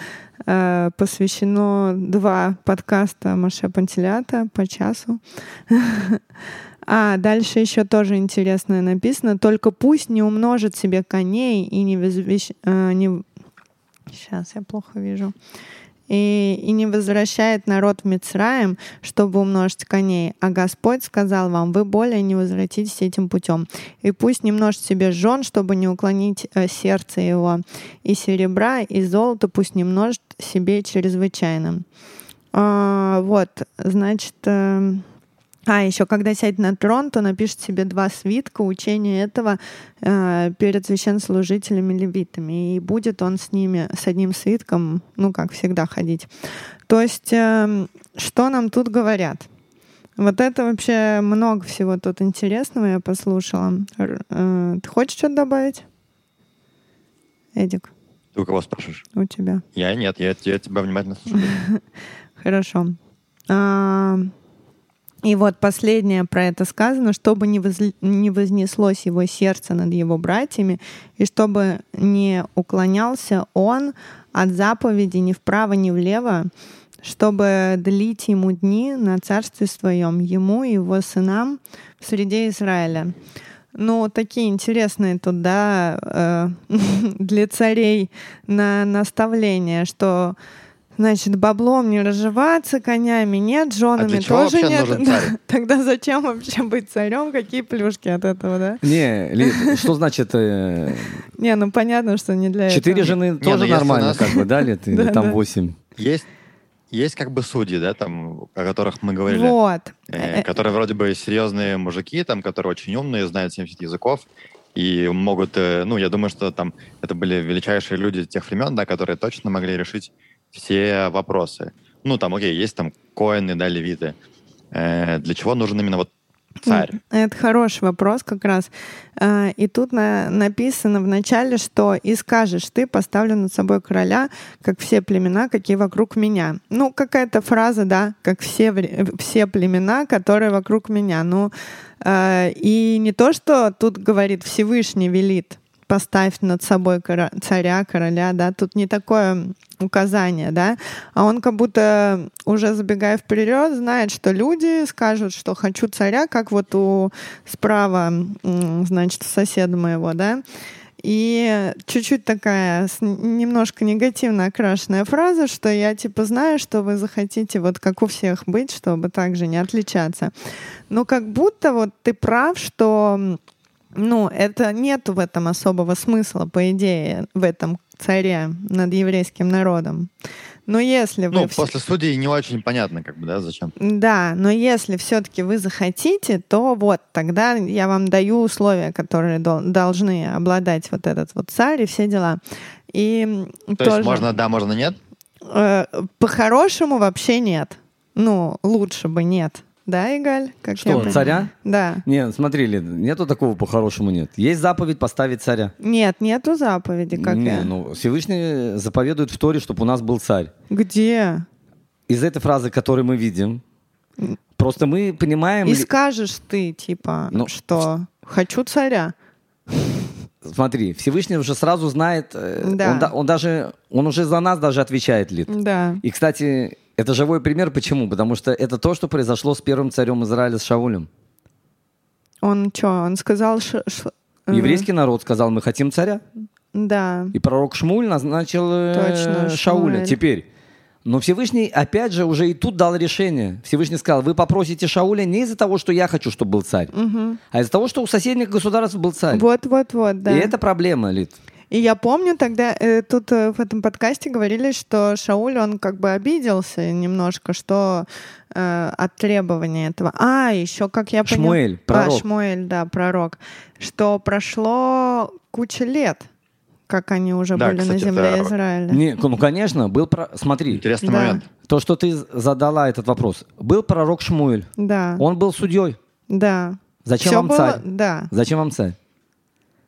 э, посвящено два подкаста Маше Пантелята по часу. А, дальше еще тоже интересное написано. Только пусть не умножит себе коней и не, возвещ... э, не... Сейчас я плохо вижу. И, и не возвращает народ в Мицраем, чтобы умножить коней. А Господь сказал вам, вы более не возвратитесь этим путем. И пусть не множит себе жен, чтобы не уклонить э, сердце его. И серебра, и золото пусть не множит себе чрезвычайно. А, вот, значит... Э, а, еще когда сядет на трон, то напишет себе два свитка учения этого э, перед священнослужителями левитами. И будет он с ними, с одним свитком, ну, как всегда, ходить. То есть, э, что нам тут говорят? Вот это вообще много всего тут интересного я послушала. Э, ты хочешь что-то добавить? Эдик? Ты у кого спрашиваешь? У тебя. Я нет, я, я тебя внимательно слушаю. Хорошо. И вот последнее про это сказано, чтобы не, воз... не вознеслось его сердце над его братьями, и чтобы не уклонялся он от заповеди ни вправо, ни влево, чтобы длить ему дни на царстве своем, ему и его сынам в среде Израиля. Ну, такие интересные тут, да, э, для царей на наставления, что Значит, баблом не разживаться, конями нет, женами а тоже нет. Да. Тогда зачем вообще быть царем? Какие плюшки от этого, да? Не, Лид, что значит... Э... Не, ну понятно, что не для Четыре этого. жены тоже ну, нормально, нас... как бы, да, Лид? Или там восемь? Есть есть как бы судьи, да, там, о которых мы говорили. Вот. Э, которые вроде бы серьезные мужики, там, которые очень умные, знают 70 языков, и могут, э, ну, я думаю, что там это были величайшие люди тех времен, да, которые точно могли решить все вопросы. Ну, там, окей, есть там коины, да, левиты. Э, для чего нужен именно вот царь? Это хороший вопрос как раз. Э, и тут на, написано в начале, что «И скажешь ты, поставлю над собой короля, как все племена, какие вокруг меня». Ну, какая-то фраза, да, как все, все племена, которые вокруг меня. Ну, э, и не то, что тут говорит Всевышний велит, поставь над собой царя, короля, да, тут не такое указание, да, а он как будто уже забегая вперед знает, что люди скажут, что хочу царя, как вот у справа, значит, соседа моего, да, и чуть-чуть такая немножко негативно окрашенная фраза, что я типа знаю, что вы захотите вот как у всех быть, чтобы также не отличаться. Но как будто вот ты прав, что ну, это нету в этом особого смысла, по идее, в этом царе над еврейским народом. Но если вы... Ну, вс- после судей не очень понятно, как бы, да, зачем. Да, но если все-таки вы захотите, то вот тогда я вам даю условия, которые дол- должны обладать вот этот вот царь и все дела. И То тоже, есть можно да, можно нет? э, по-хорошему вообще нет. Ну, лучше бы нет. Да, Игаль? Как я Что, понимаю? царя? Да. Не, смотри, нету такого по-хорошему нет. Есть заповедь поставить царя. Нет, нету заповеди, как Не, я. ну, Всевышний заповедует в Торе, чтобы у нас был царь. Где? Из этой фразы, которую мы видим, просто мы понимаем... И скажешь ты, типа, Ну, что хочу царя. Смотри, Всевышний уже сразу знает, э, Да. он, он даже, он уже за нас даже отвечает, Лид. Да. И, кстати, это живой пример. Почему? Потому что это то, что произошло с первым царем Израиля, с Шаулем. Он что, он сказал, ш- ш- э, Еврейский народ сказал, мы хотим царя. Да. И пророк Шмуль назначил э, Точно, Шауля. Шмуэль. Теперь, но Всевышний, опять же, уже и тут дал решение. Всевышний сказал, вы попросите Шауля не из-за того, что я хочу, чтобы был царь, а из-за того, что у соседних государств был царь. Вот-вот-вот, да. И это проблема, Лид. И я помню тогда, э, тут э, в этом подкасте говорили, что Шауль, он как бы обиделся немножко, что э, от требования этого. А, еще, как я поняла... Шмуэль, пророк. А, Шмуэль, да, пророк. Что прошло куча лет, как они уже Да, были на кстати, земле это- Израиля. Не, ну, конечно, был... Про... Смотри, Интересный Да. момент. то, что ты задала этот вопрос. Был пророк Шмуэль. Да, Он был судьей. да. Зачем Всё вам было- царь? Да. Зачем вам царь?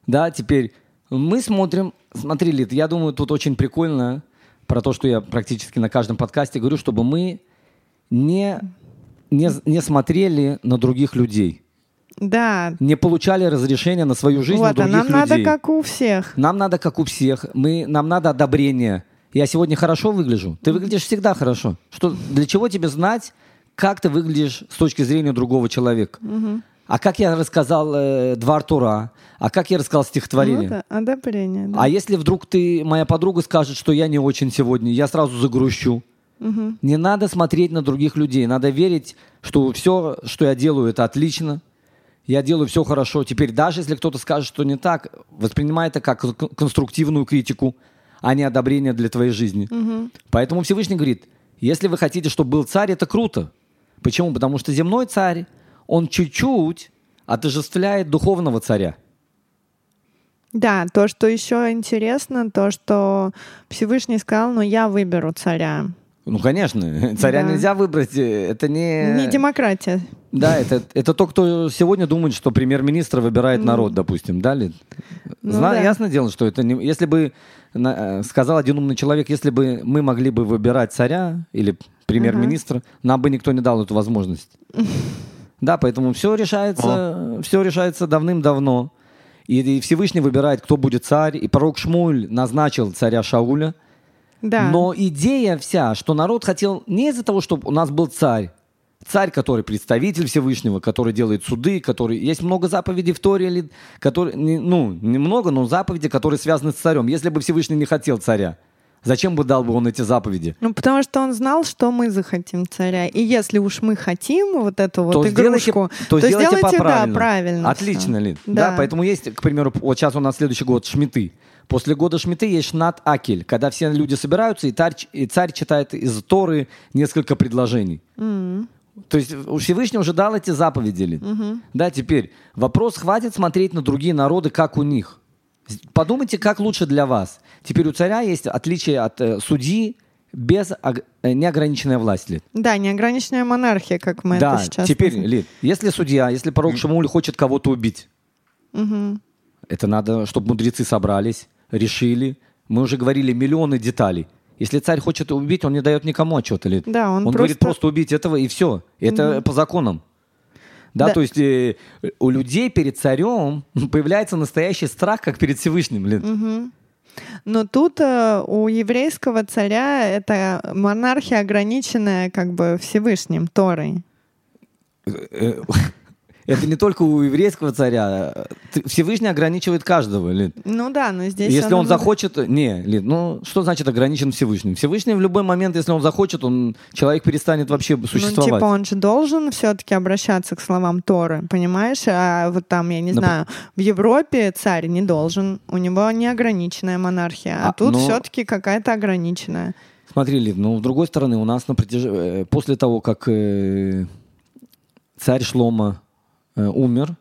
Да, теперь мы смотрим, смотри, Лид, я думаю, тут очень прикольно про то, что я практически на каждом подкасте говорю, чтобы мы не, не, не смотрели на других людей, Да. не получали разрешения на свою жизнь Вот, а других нам надо людей. как у всех. Нам надо, как у всех, мы, нам надо одобрение. Я сегодня хорошо выгляжу. Ты выглядишь всегда хорошо. Что, для чего тебе знать, как ты выглядишь с точки зрения другого человека? А как я рассказал э, Двор Тура? А как я рассказал стихотворение? Ну да, одобрение. Да. А если вдруг ты, моя подруга скажет, что я не очень сегодня, я сразу загрущу. Не надо смотреть на других людей. Надо верить, что все, что я делаю, это отлично. Я делаю все хорошо. Теперь даже если кто-то скажет, что не так, воспринимай это как кон- конструктивную критику, а не одобрение для твоей жизни. Поэтому Всевышний говорит, если вы хотите, чтобы был царь, это круто. Почему? Потому что земной царь, он чуть-чуть отождествляет духовного царя. Да, то, что еще интересно, то, что Всевышний сказал, ну я выберу царя. Ну, конечно, царя Да. нельзя выбрать. э, Это не... Не демократия. Да, это, это то, кто сегодня думает, что премьер-министра выбирает народ, допустим, да? Ну Зна- да. Ясно дело, что это не... Если бы, э, сказал один умный человек, если бы мы могли бы выбирать царя или премьер-министра, нам бы никто не дал эту возможность. Да, поэтому все решается, все решается давным-давно. И, и Всевышний выбирает, кто будет царь. И пророк Шмуль назначил царя Шауля. Да. Но идея вся, что народ хотел не из-за того, чтобы у нас был царь, царь, который представитель Всевышнего, который делает суды, который... Есть много заповедей в Торе, которые, не- ну, немного, но заповеди, которые связаны с царем. Если бы Всевышний не хотел царя, зачем бы дал бы он эти заповеди? Ну, потому что он знал, что мы захотим царя. И если уж мы хотим вот эту вот то сделайте, игрушку, то сделайте сделайте, по-правильному. да, правильно. Отлично, всё. Лид. Да. поэтому есть, к примеру, вот сейчас у нас следующий год Шмиты. После года Шмиты есть Шнат Акель, когда все люди собираются, и царь, и царь читает из Торы несколько предложений. То есть у Всевышний уже дал эти заповеди. Лид. Да, теперь вопрос, хватит смотреть на другие народы, как у них. Подумайте, как лучше для вас. Теперь у царя есть отличие от э, судьи без э, неограниченной власти. Лид. Да, неограниченная монархия, как мы Да, это сейчас... теперь, называем. Лид, если судья, если пророк Шамуль хочет кого-то убить, это надо, чтобы мудрецы собрались, решили. Мы уже говорили миллионы деталей. Если царь хочет убить, он не дает никому отчета. Лид. Да, он говорит просто- просто убить этого и все. Это по законам. Да, Да. то есть э, у людей перед царем появляется настоящий страх, как перед Всевышним. Лен. Мгм. Но тут э, у еврейского царя это монархия ограниченная как бы Всевышним Торой. Это не только у еврейского царя. Всевышний ограничивает каждого, Лен. Ну да, но здесь Если он выглядит- захочет... Не, Лен, ну что значит ограничен Всевышним? Всевышний в любой момент, если он захочет, он, человек перестанет вообще Ну, существовать. типа, он же должен все-таки обращаться к словам Торы, понимаешь? А вот там, я не Напр- знаю, в Европе царь не должен, у него неограниченная монархия, а, А, тут но- все-таки какая-то ограниченная. Смотри, Лид, ну, с другой стороны, у нас на протяж... э, после того, как э, царь Шлома умер,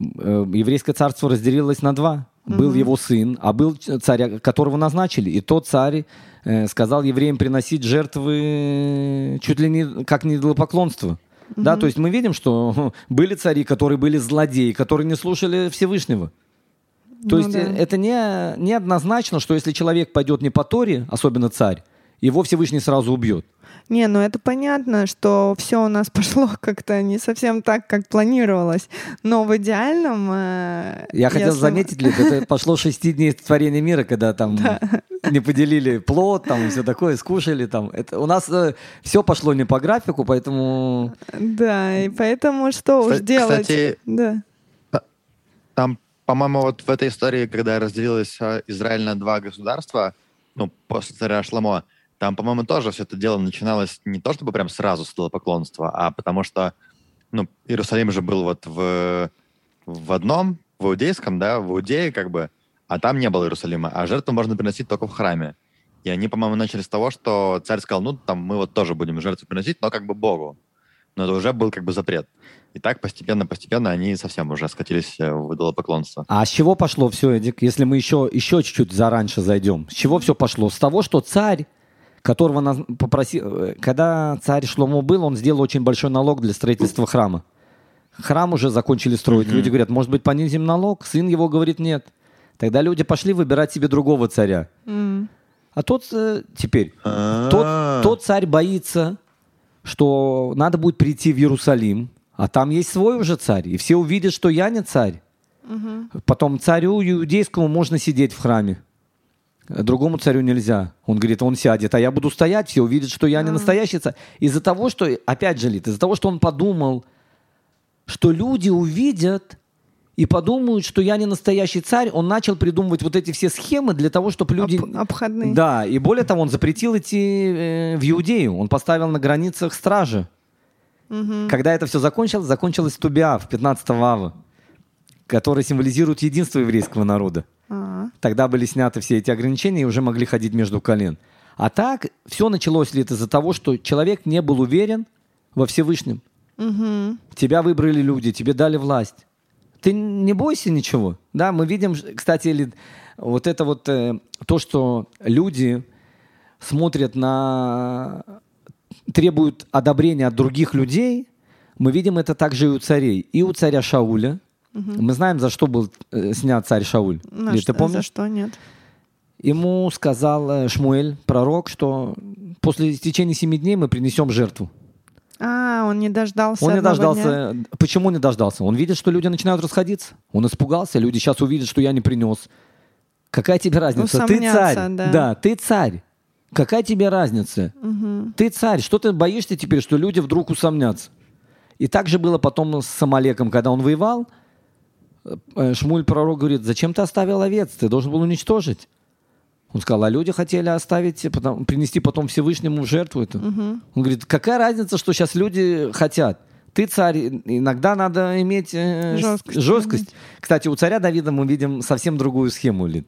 э, еврейское царство разделилось на два. Был его сын, а был царь, которого назначили. И тот царь э, сказал евреям приносить жертвы чуть ли не как не идолопоклонство. Да, то есть мы видим, что были цари, которые были злодеи, которые не слушали Всевышнего. То Ну есть да. э, это не, не однозначно, что если человек пойдет не по Торе, особенно царь, его Всевышний сразу убьет. Не, ну это понятно, что все у нас пошло как-то не совсем так, как планировалось. Но в идеальном... э, Я хотел если- заметить, Лид, это пошло шести дней творения мира, когда там не поделили плод, там все такое, скушали там. Это, у нас все пошло не по графику, поэтому... Да, и поэтому что уж Кстати- делать? кстати, Да. Там, по-моему, вот в этой истории, когда разделилось э, Израиль на два государства, ну, после царя Шламо, там, по-моему, тоже все это дело начиналось не то чтобы прям сразу с идолопоклонства, а потому что, ну, Иерусалим же был вот в, в одном, в иудейском, да, в Иудее как бы, а там не было Иерусалима, а жертву можно приносить только в храме. И они, по-моему, начали с того, что царь сказал, ну, там мы вот тоже будем жертву приносить, но как бы Богу. Но это уже был как бы запрет. И так постепенно-постепенно они совсем уже скатились э, в идолопоклонство. А с чего пошло все, Эдик, если мы еще, еще чуть-чуть зараньше зайдем? С чего все пошло? С того, что царь, которого попросил... э, Когда царь Шломо был, он сделал очень большой налог для строительства храма. Храм уже закончили строить. Мгм. Люди говорят, может быть, понизим налог? Сын его говорит, нет. Тогда люди пошли выбирать себе другого царя. М. А тот э, теперь, А. тот, тот царь боится, что надо будет прийти в Иерусалим, а там есть свой уже царь, и все увидят, что я не царь. Потом царю иудейскому можно сидеть в храме, другому царю нельзя. Он говорит, он сядет, а я буду стоять, все увидят, что я не настоящий царь. Из-за того, что, опять же, Лид, из-за того, что он подумал, что люди увидят и подумают, что я не настоящий царь, он начал придумывать вот эти все схемы для того, чтобы люди... Об- обходные. Да, и более того, он запретил идти э, в Иудею. Он поставил на границах стражи. Мгм. Когда это все закончилось, закончилось Тубиа в 15 ава, который символизирует единство еврейского народа. А. Тогда были сняты все эти ограничения и уже могли ходить между колен. А так все началось ли это из-за того, что человек не был уверен во Всевышнем. Мгм. Тебя выбрали люди, тебе дали власть. Ты не бойся ничего. Да, мы видим, кстати, вот это вот э, то, что люди смотрят на требуют одобрения от других людей, мы видим это также и у царей. И у царя Шауля. Мы знаем, за что был э, снят царь Шауль. На Лид, что- ты помнишь? За что нет? Ему сказал э, Шмуэль, пророк, что после истечения семи дней мы принесем жертву. А, он не дождался Он не дождался. дня? Почему не дождался? Он видит, что люди начинают расходиться. Он испугался. Люди сейчас увидят, что я не принес. Какая тебе разница? Ты царь. да. ты царь. Какая тебе разница? Ты царь. Что ты боишься теперь, что люди вдруг усомнятся? И так же было потом с Самолеком, когда он воевал. Э, Шмуль пророк говорит, зачем ты оставил овец? Ты должен был уничтожить. Он сказал, а люди хотели оставить, потом, принести потом Всевышнему в жертву это. Он говорит, какая разница, что сейчас люди хотят? Ты царь, иногда надо иметь э, Жесткость. жесткость. Кстати, у царя Давида мы видим совсем другую схему. Лид.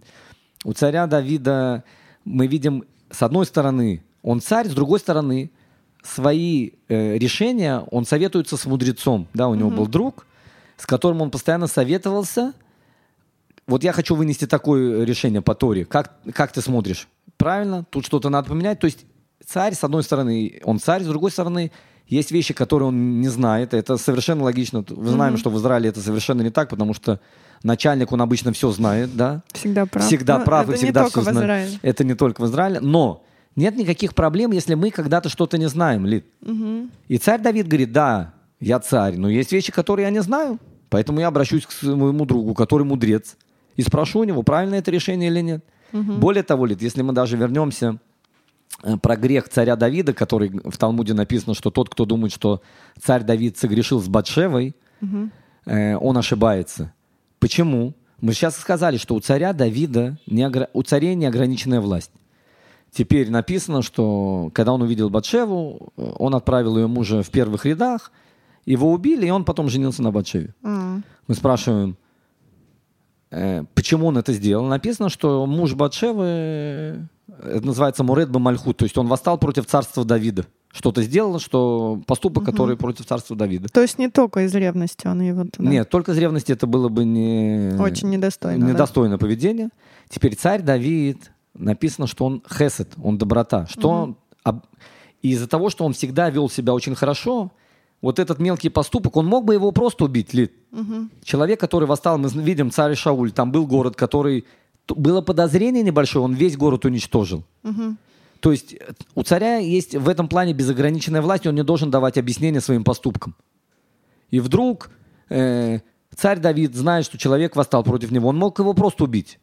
У царя Давида мы видим, с одной стороны, он царь, с другой стороны, свои э, решения он советуется с мудрецом. Да, у него был друг, с которым он постоянно советовался. Вот я хочу вынести такое решение по Торе. Как, как ты смотришь? Правильно? Тут что-то надо поменять. То есть царь, с одной стороны, он царь, с другой стороны, есть вещи, которые он не знает. Это совершенно логично. Вы знаем, что в Израиле это совершенно не так, потому что начальник, он обычно все знает, да? Всегда прав. Всегда Ну, прав и всегда все знает. Это не только в Израиле. Но нет никаких проблем, если мы когда-то что-то не знаем, Лид. Мгм. И царь Давид говорит, да, я царь, но есть вещи, которые я не знаю. Поэтому я обращусь к своему другу, который мудрец, и спрошу у него, правильно это решение или нет. Угу. Более того, Лид, если мы даже вернемся э, про грех царя Давида, который в Талмуде написано, что тот, кто думает, что царь Давид согрешил с Батшевой, угу. э, он ошибается. Почему? Мы сейчас сказали, что у царя Давида не, у царей неограниченная власть. Теперь написано, что когда он увидел Батшеву, э, он отправил ее мужа в первых рядах, его убили, и он потом женился на Батшеве. Mm. Мы спрашиваем, э, почему он это сделал. Написано, что муж Батшевы, э, это называется Муред Бамальхут, то есть он восстал против царства Давида. Что-то сделал, что поступок, угу. который против царства Давида. То есть не только из ревности он его туда... Нет, только из ревности это было бы не... Очень недостойно. Недостойно да? поведение. Теперь царь Давид, написано, что он хесед, он доброта. Что угу. он... из-за того, что он всегда вел себя очень хорошо, вот этот мелкий поступок, он мог бы его просто убить, Лид. Угу. Человек, который восстал, мы видим царь Шауль, там был город, который... Было подозрение небольшое, он весь город уничтожил. Угу. То есть э, у царя есть в этом плане безограниченная власть, он не должен давать объяснения своим поступкам. И вдруг э, царь Давид знает, что человек восстал против него, он мог его просто убить.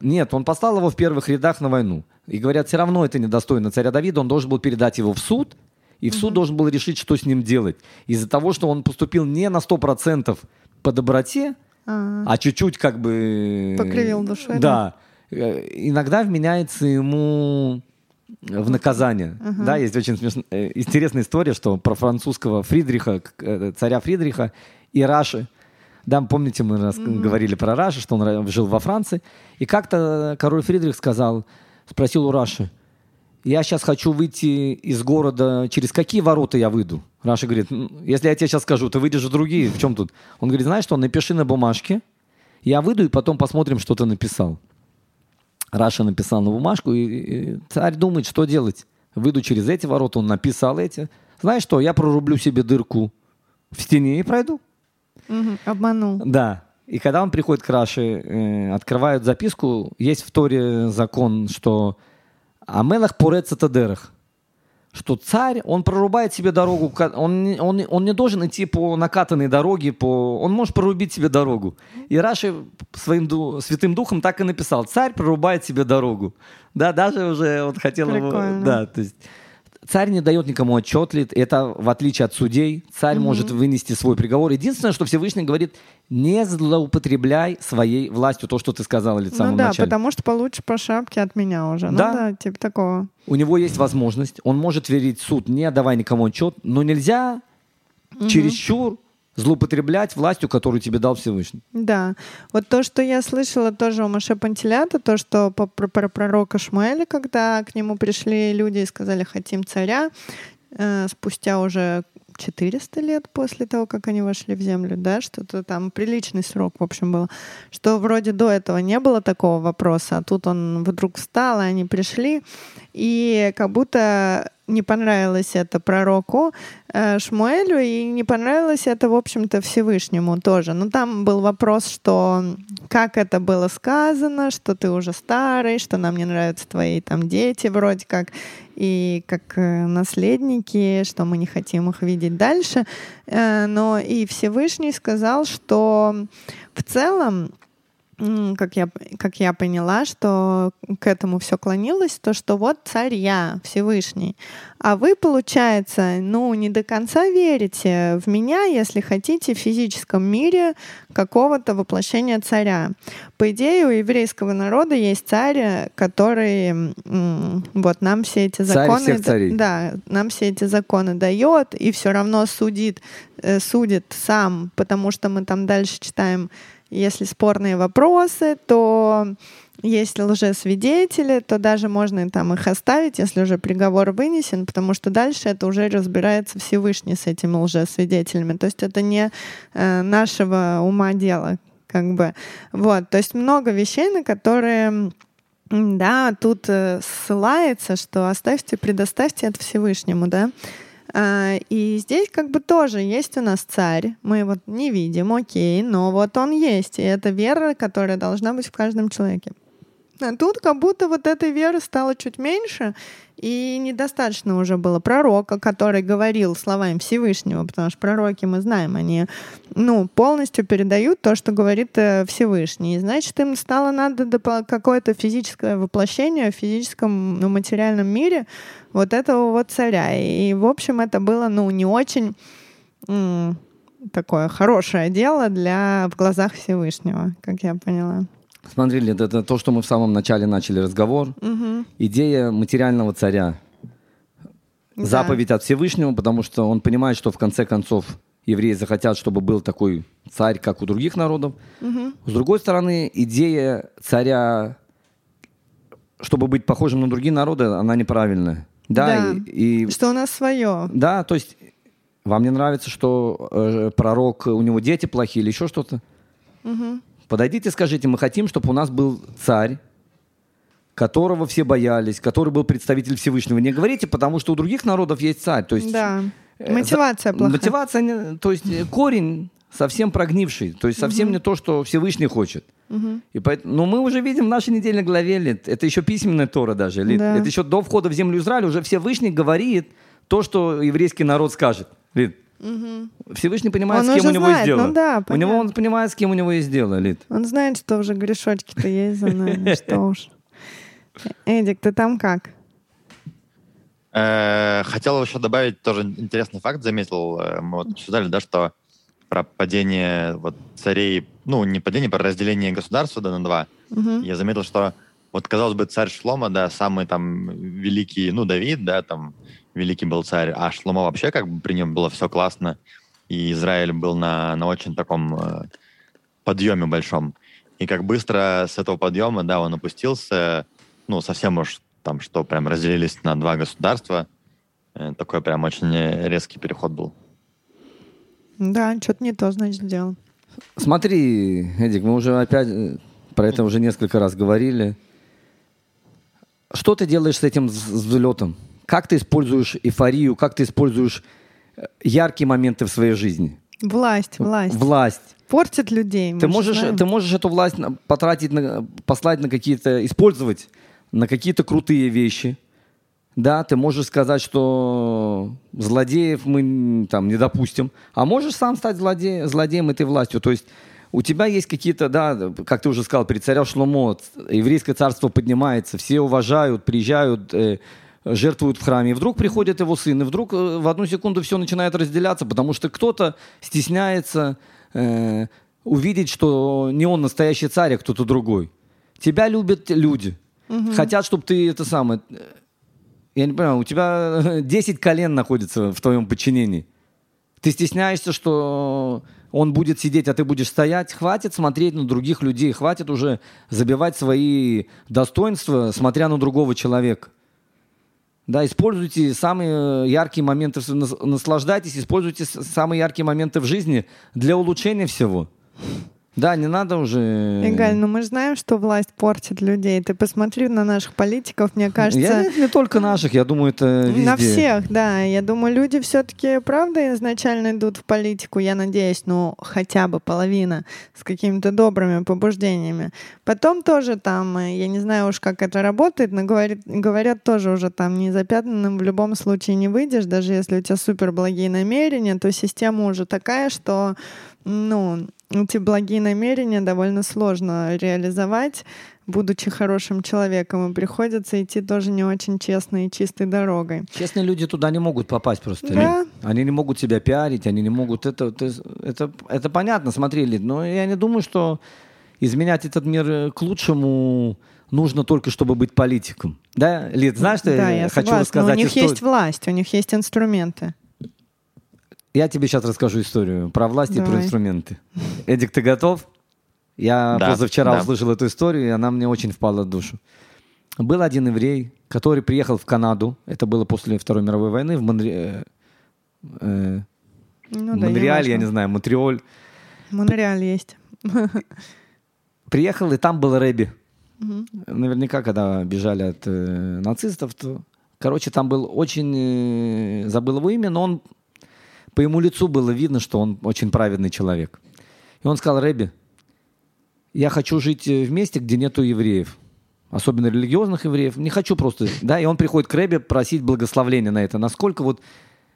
Нет, он послал его в первых рядах на войну. И говорят, все равно это недостойно царя Давида, он должен был передать его в суд, и в суд угу. должен был решить, что с ним делать. Из-за того, что он поступил не на 100% по доброте, а, а чуть-чуть как бы... Покривил душой. Да. да. Э, иногда вменяется ему в наказание. Uh-huh. Да, есть очень смешная, э, интересная история, что про французского Фридриха, э, царя Фридриха и Раши. Да, помните, мы раз uh-huh. говорили про Раши, что он жил во Франции. И как-то король Фридрих сказал, спросил у Раши, я сейчас хочу выйти из города, через какие ворота я выйду? Раша говорит, если я тебе сейчас скажу, ты выйдешь в другие, в чем тут? Он говорит, знаешь что, напиши на бумажке, я выйду и потом посмотрим, что ты написал. Раша написал на бумажку, и, и царь думает, что делать. Выйду через эти ворота, он написал эти. Знаешь что, я прорублю себе дырку в стене и пройду. Угу, обманул. Да. И когда он приходит к Раше, э, открывают записку, есть в Торе закон, что а Мелах порец дерах. Что царь, он прорубает себе дорогу, он, он, он не должен идти по накатанной дороге, по, он может прорубить себе дорогу. И Раши своим ду, святым духом так и написал, царь прорубает себе дорогу. Да, даже уже вот хотел Прикольно. его... Да, то есть Царь не дает никому отчет, это в отличие от судей. Царь угу. может вынести свой приговор. Единственное, что Всевышний говорит, не злоупотребляй своей властью, то, что ты сказала в самом ну, да, начале. потому что получишь по шапке от меня уже. Ну да. Да, типа такого. У него есть возможность, он может верить суд, не давая никому отчет, но нельзя угу. чересчур злоупотреблять властью, которую тебе дал Всевышний. Да. Вот то, что я слышала тоже у Маше Пантелята, то, что про, про пророка Шмуэля, когда к нему пришли люди и сказали «хотим царя», э, спустя уже 400 лет после того, как они вошли в землю, да, что-то там приличный срок, в общем, был, что вроде до этого не было такого вопроса, а тут он вдруг встал, и они пришли, и как будто не понравилось это пророку э, Шмуэлю, и не понравилось это, в общем-то, Всевышнему тоже. Но там был вопрос, что как это было сказано, что ты уже старый, что нам не нравятся твои там дети вроде как, и как э, наследники, что мы не хотим их видеть дальше. Э, но и Всевышний сказал, что в целом как я, как я поняла, что к этому все клонилось, то что вот царь я, Всевышний. А вы, получается, ну, не до конца верите в меня, если хотите, в физическом мире какого-то воплощения царя. По идее, у еврейского народа есть царь, который вот нам все эти законы... Царь всех царей. Да, нам все эти законы дает и все равно судит, э, судит сам, потому что мы там дальше читаем если спорные вопросы, то если лжесвидетели, то даже можно там их оставить, если уже приговор вынесен, потому что дальше это уже разбирается Всевышний с этими лжесвидетелями. То есть это не э, нашего ума дело, как бы. Вот, то есть много вещей, на которые да, тут э, ссылается, что оставьте, предоставьте это Всевышнему, да. А, и здесь как бы тоже есть у нас царь. Мы его не видим, окей, но вот он есть. И это вера, которая должна быть в каждом человеке. А тут как будто вот этой веры стало чуть меньше, и недостаточно уже было пророка, который говорил словами Всевышнего, потому что пророки, мы знаем, они ну, полностью передают то, что говорит э, Всевышний. И значит, им стало надо какое-то физическое воплощение в физическом, ну, материальном мире вот этого вот царя. И, в общем, это было, ну, не очень такое хорошее дело для в глазах Всевышнего, как я поняла. Смотрели, это, это то, что мы в самом начале начали разговор. Угу. Идея материального царя. Да. Заповедь от Всевышнего, потому что он понимает, что в конце концов евреи захотят, чтобы был такой царь, как у других народов. Угу. С другой стороны, идея царя, чтобы быть похожим на другие народы, она неправильная. Да, да. И, и... Что у нас свое. Да, то есть вам не нравится, что э, пророк, у него дети плохие или еще что-то? Угу. Подойдите, скажите, мы хотим, чтобы у нас был царь, которого все боялись, который был представитель Всевышнего. Не говорите, потому что у других народов есть царь. То есть, да. Э, мотивация плохая. Мотивация, то есть э, корень совсем прогнивший, то есть совсем угу. не то, что Всевышний хочет. Угу. И поэтому, но мы уже видим в нашей недельной главе, Лид, это еще письменная Тора даже, Лид, да. это еще до входа в землю Израиля уже Всевышний говорит то, что еврейский народ скажет. Лид. Угу. Всевышний понимает, он с кем у него знает, есть дело. Ну, да, у него он понимает, с кем у него есть дело, Лид. Он знает, что уже грешочки-то есть за нами, что уж. Эдик, ты там как? Э, хотел еще добавить тоже интересный факт, заметил, э, мы вот обсуждали, да, что про падение вот царей, ну, не падение, про разделение государства да, на два. Угу. Я заметил, что вот, казалось бы, царь Шлома, да, самый там великий, ну, Давид, да, там, великий был царь, а Шлома вообще как бы при нем было все классно, и Израиль был на, на очень таком э, подъеме большом. И как быстро с этого подъема, да, он опустился, ну, совсем уж там, что прям разделились на два государства. Э, такой прям очень резкий переход был. Да, что-то не то, значит, сделал. Смотри, Эдик, мы уже опять э, про это уже несколько раз говорили. Что ты делаешь с этим взлетом? Как ты используешь эйфорию, как ты используешь э, яркие моменты в своей жизни? Власть, власть. Власть. Портит людей. Ты можешь, ты можешь эту власть потратить, на, послать на какие-то, использовать на какие-то крутые вещи. Да, ты можешь сказать, что злодеев мы там не допустим, а можешь сам стать злодеем, злодеем этой властью. То есть у тебя есть какие-то, да, как ты уже сказал, при царя Шломо, еврейское царство поднимается, все уважают, приезжают, э, жертвуют в храме. И вдруг приходит его сын, и вдруг э, в одну секунду все начинает разделяться, потому что кто-то стесняется э, увидеть, что не он настоящий царь, а кто-то другой. Тебя любят люди. Угу. Хотят, чтобы ты это самое... Э, я не понимаю, у тебя 10 колен находится в твоем подчинении. Ты стесняешься, что он будет сидеть, а ты будешь стоять. Хватит смотреть на других людей, хватит уже забивать свои достоинства, смотря на другого человека. Да, используйте самые яркие моменты, наслаждайтесь, используйте самые яркие моменты в жизни для улучшения всего. Да, не надо уже... Игаль, ну мы же знаем, что власть портит людей. Ты посмотри на наших политиков, мне кажется... Я не, не только наших, я думаю, это везде. На всех, да. Я думаю, люди все-таки, правда, изначально идут в политику, я надеюсь, ну, хотя бы половина с какими-то добрыми побуждениями. Потом тоже там, э, я не знаю уж, как это работает, но говорит, говорят тоже уже там не запятнанным в любом случае не выйдешь, даже если у тебя супер благие намерения, то система уже такая, что ну, эти благие намерения довольно сложно реализовать, будучи хорошим человеком, и приходится идти тоже не очень честной и чистой дорогой. Честные люди туда не могут попасть просто. Да. Они не могут себя пиарить, они не могут... Это, это, это, это понятно, смотрели, но я не думаю, что изменять этот мир к лучшему нужно только, чтобы быть политиком. Да, Лид, знаешь, что да, я, я хочу согласна. рассказать? Но у них историю? есть власть, у них есть инструменты. Я тебе сейчас расскажу историю про власть Давай. и про инструменты. Эдик, ты готов? Я Да, позавчера да. услышал эту историю, и она мне очень впала в душу. Был один еврей, который приехал в Канаду. Это было после Второй мировой войны в Монре... э, Ну, да, Монреаль, я неважно. не знаю, Монтреоль. Монреаль есть. Приехал, и там был Рэби. Мгм. Наверняка, когда бежали от э, нацистов, то... Короче, там был очень... э, забыл его имя, но он... По ему лицу было видно, что он очень праведный человек. И он сказал, Рэби, я хочу жить э, в месте, где нету евреев. особенно религиозных евреев. Не хочу просто, да, и он приходит к Рэбе просить благословения на это. Насколько вот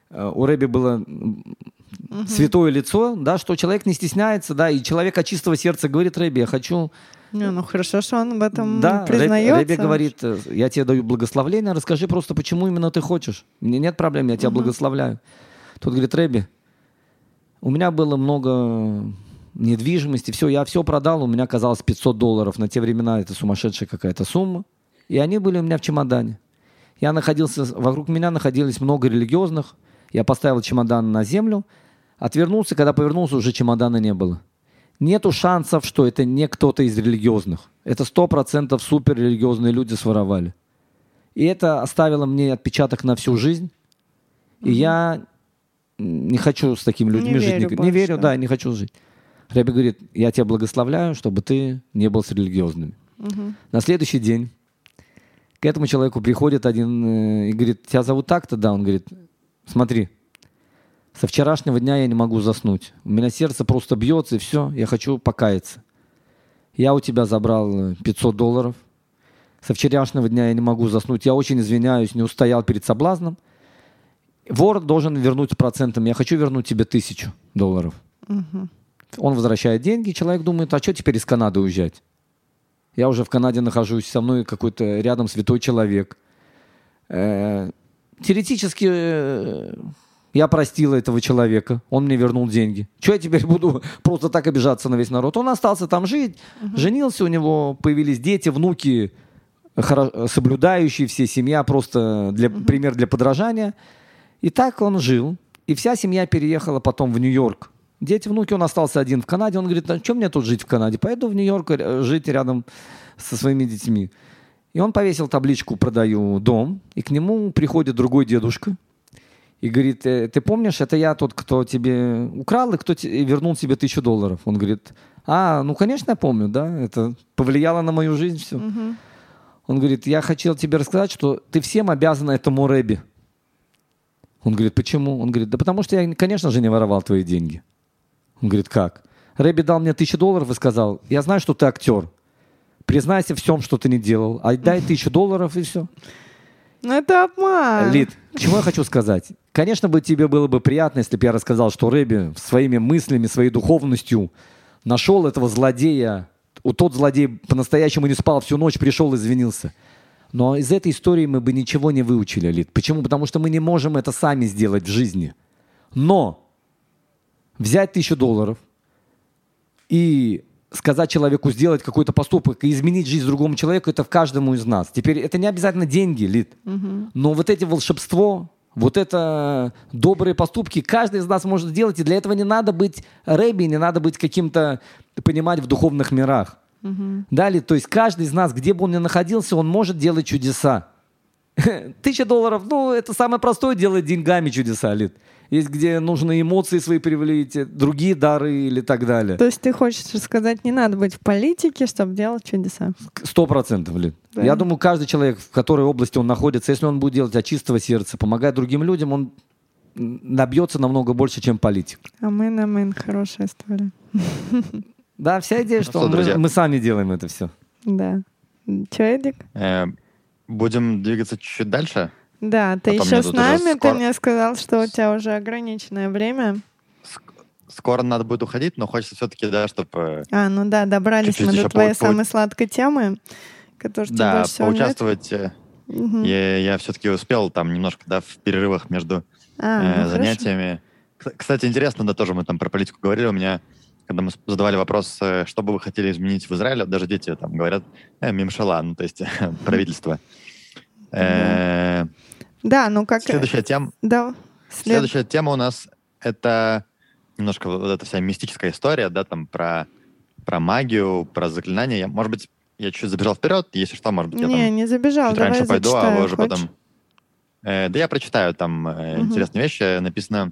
э, у Рэбе было угу. святое лицо, да, что человек не стесняется, да, и человек от чистого сердца говорит Рэбе, я хочу... Не, ну хорошо, что он в этом да, признается. Рэбе говорит, э, я тебе даю благословление, расскажи просто, почему именно ты хочешь. Мне нет проблем, я тебя угу. благословляю. Тот говорит, Рэбе, у меня было много недвижимости, все, я все продал, у меня оказалось 500 долларов. На те времена это сумасшедшая какая-то сумма. И они были у меня в чемодане. Я находился, вокруг меня находились много религиозных. Я поставил чемодан на землю, отвернулся, когда повернулся, уже чемодана не было. Нету шансов, что это не кто-то из религиозных. Это сто процентов суперрелигиозные люди своровали. И это оставило мне отпечаток на всю жизнь. И mm-hmm. я не хочу с такими людьми не жить. Верю не, не верю, да, не хочу жить. Рэби говорит, я тебя благословляю, чтобы ты не был с религиозными. Угу. На следующий день к этому человеку приходит один э, и говорит, тебя зовут так-то? Да, он говорит, смотри, со вчерашнего дня я не могу заснуть. У меня сердце просто бьется, и все, я хочу покаяться. Я у тебя забрал 500 долларов. Со вчерашнего дня я не могу заснуть. Я очень извиняюсь, не устоял перед соблазном. Вор должен вернуть процентом. Я хочу вернуть тебе тысячу долларов. Угу. Он возвращает деньги, человек думает, а что теперь из Канады уезжать? Я уже в Канаде нахожусь, со мной какой-то рядом святой человек. Э, теоретически э, я простил этого человека, он мне вернул деньги. Что я теперь буду просто так обижаться на весь народ? Он остался там жить, угу. женился, у него появились дети, внуки, соблюдающие все, семья просто для, угу. пример для подражания. И так он жил. И вся семья переехала потом в Нью-Йорк. Дети, внуки, он остался один в Канаде. Он говорит, а что мне тут жить в Канаде? Поеду в Нью-Йорк э, жить рядом со своими детьми. И он повесил табличку «Продаю дом», и к нему приходит другой дедушка и говорит, «Э, ты помнишь, это я тот, кто тебе украл и кто и вернул тебе тысячу долларов. Он говорит, а, ну, конечно, я помню, да, это повлияло на мою жизнь все. Угу. Он говорит, я хотел тебе рассказать, что ты всем обязан этому Рэби. Он говорит, почему? Он говорит, да потому что я, конечно же, не воровал твои деньги. Он говорит, как? Рэби дал мне тысячу долларов и сказал, я знаю, что ты актер. Признайся в всем, что ты не делал. А дай тысячу долларов и все. Ну это обман. Лид, чего я хочу сказать? Конечно бы тебе было бы приятно, если бы я рассказал, что Рэби своими мыслями, своей духовностью нашел этого злодея. У тот злодей по-настоящему не спал всю ночь, пришел и извинился. Но из этой истории мы бы ничего не выучили, Лид. Почему? Потому что мы не можем это сами сделать в жизни. Но взять тысячу долларов и сказать человеку сделать какой-то поступок и изменить жизнь другому человеку, это в каждому из нас. Теперь это не обязательно деньги, Лид. Угу. Но вот эти волшебство, вот это добрые поступки каждый из нас может сделать. И для этого не надо быть рэби, не надо быть каким-то, понимать, в духовных мирах. Угу. Далее, то есть каждый из нас, где бы он ни находился, он может делать чудеса. Тысяча долларов, ну, это самое простое делать деньгами чудеса, Лид есть где нужно эмоции свои привлечь, другие дары или так далее. То есть ты хочешь сказать, не надо быть в политике, чтобы делать чудеса? Сто процентов, Лин. Да. Я думаю, каждый человек, в которой области он находится, если он будет делать от чистого сердца, помогать другим людям, он набьется намного больше, чем политик. Амен, амен, хорошая история. Да, вся идея, что мы, мы сами делаем это все. Да. Че, Эдик? Э, будем двигаться чуть-чуть дальше. Да, ты Потом еще с нами, скоро... ты мне сказал, что у тебя уже ограниченное время. Скоро надо будет уходить, но хочется все-таки, да, чтобы... А, ну да, добрались чуть -чуть мы до твоей по... самой сладкой темы, которую да, больше всего поучаствовать. Угу. Я, я все-таки успел там немножко, да, в перерывах между а, э, ну занятиями. Хорошо. Кстати, интересно, да, тоже мы там про политику говорили, у меня когда мы задавали вопрос, э, что бы вы хотели изменить в Израиле, даже дети там говорят, э, мимшала, ну, то есть правительство. Э, да, ну как... Следующая тема... Да. След... Следующая тема у нас это немножко вот эта вся мистическая история, да, там про, про магию, про заклинания. может быть, я чуть забежал вперед, если что, может быть, я не, там не забежал, чуть раньше пойду, а вы уже хочешь? потом... Э, да я прочитаю, там э, угу. интересные вещи. Написано,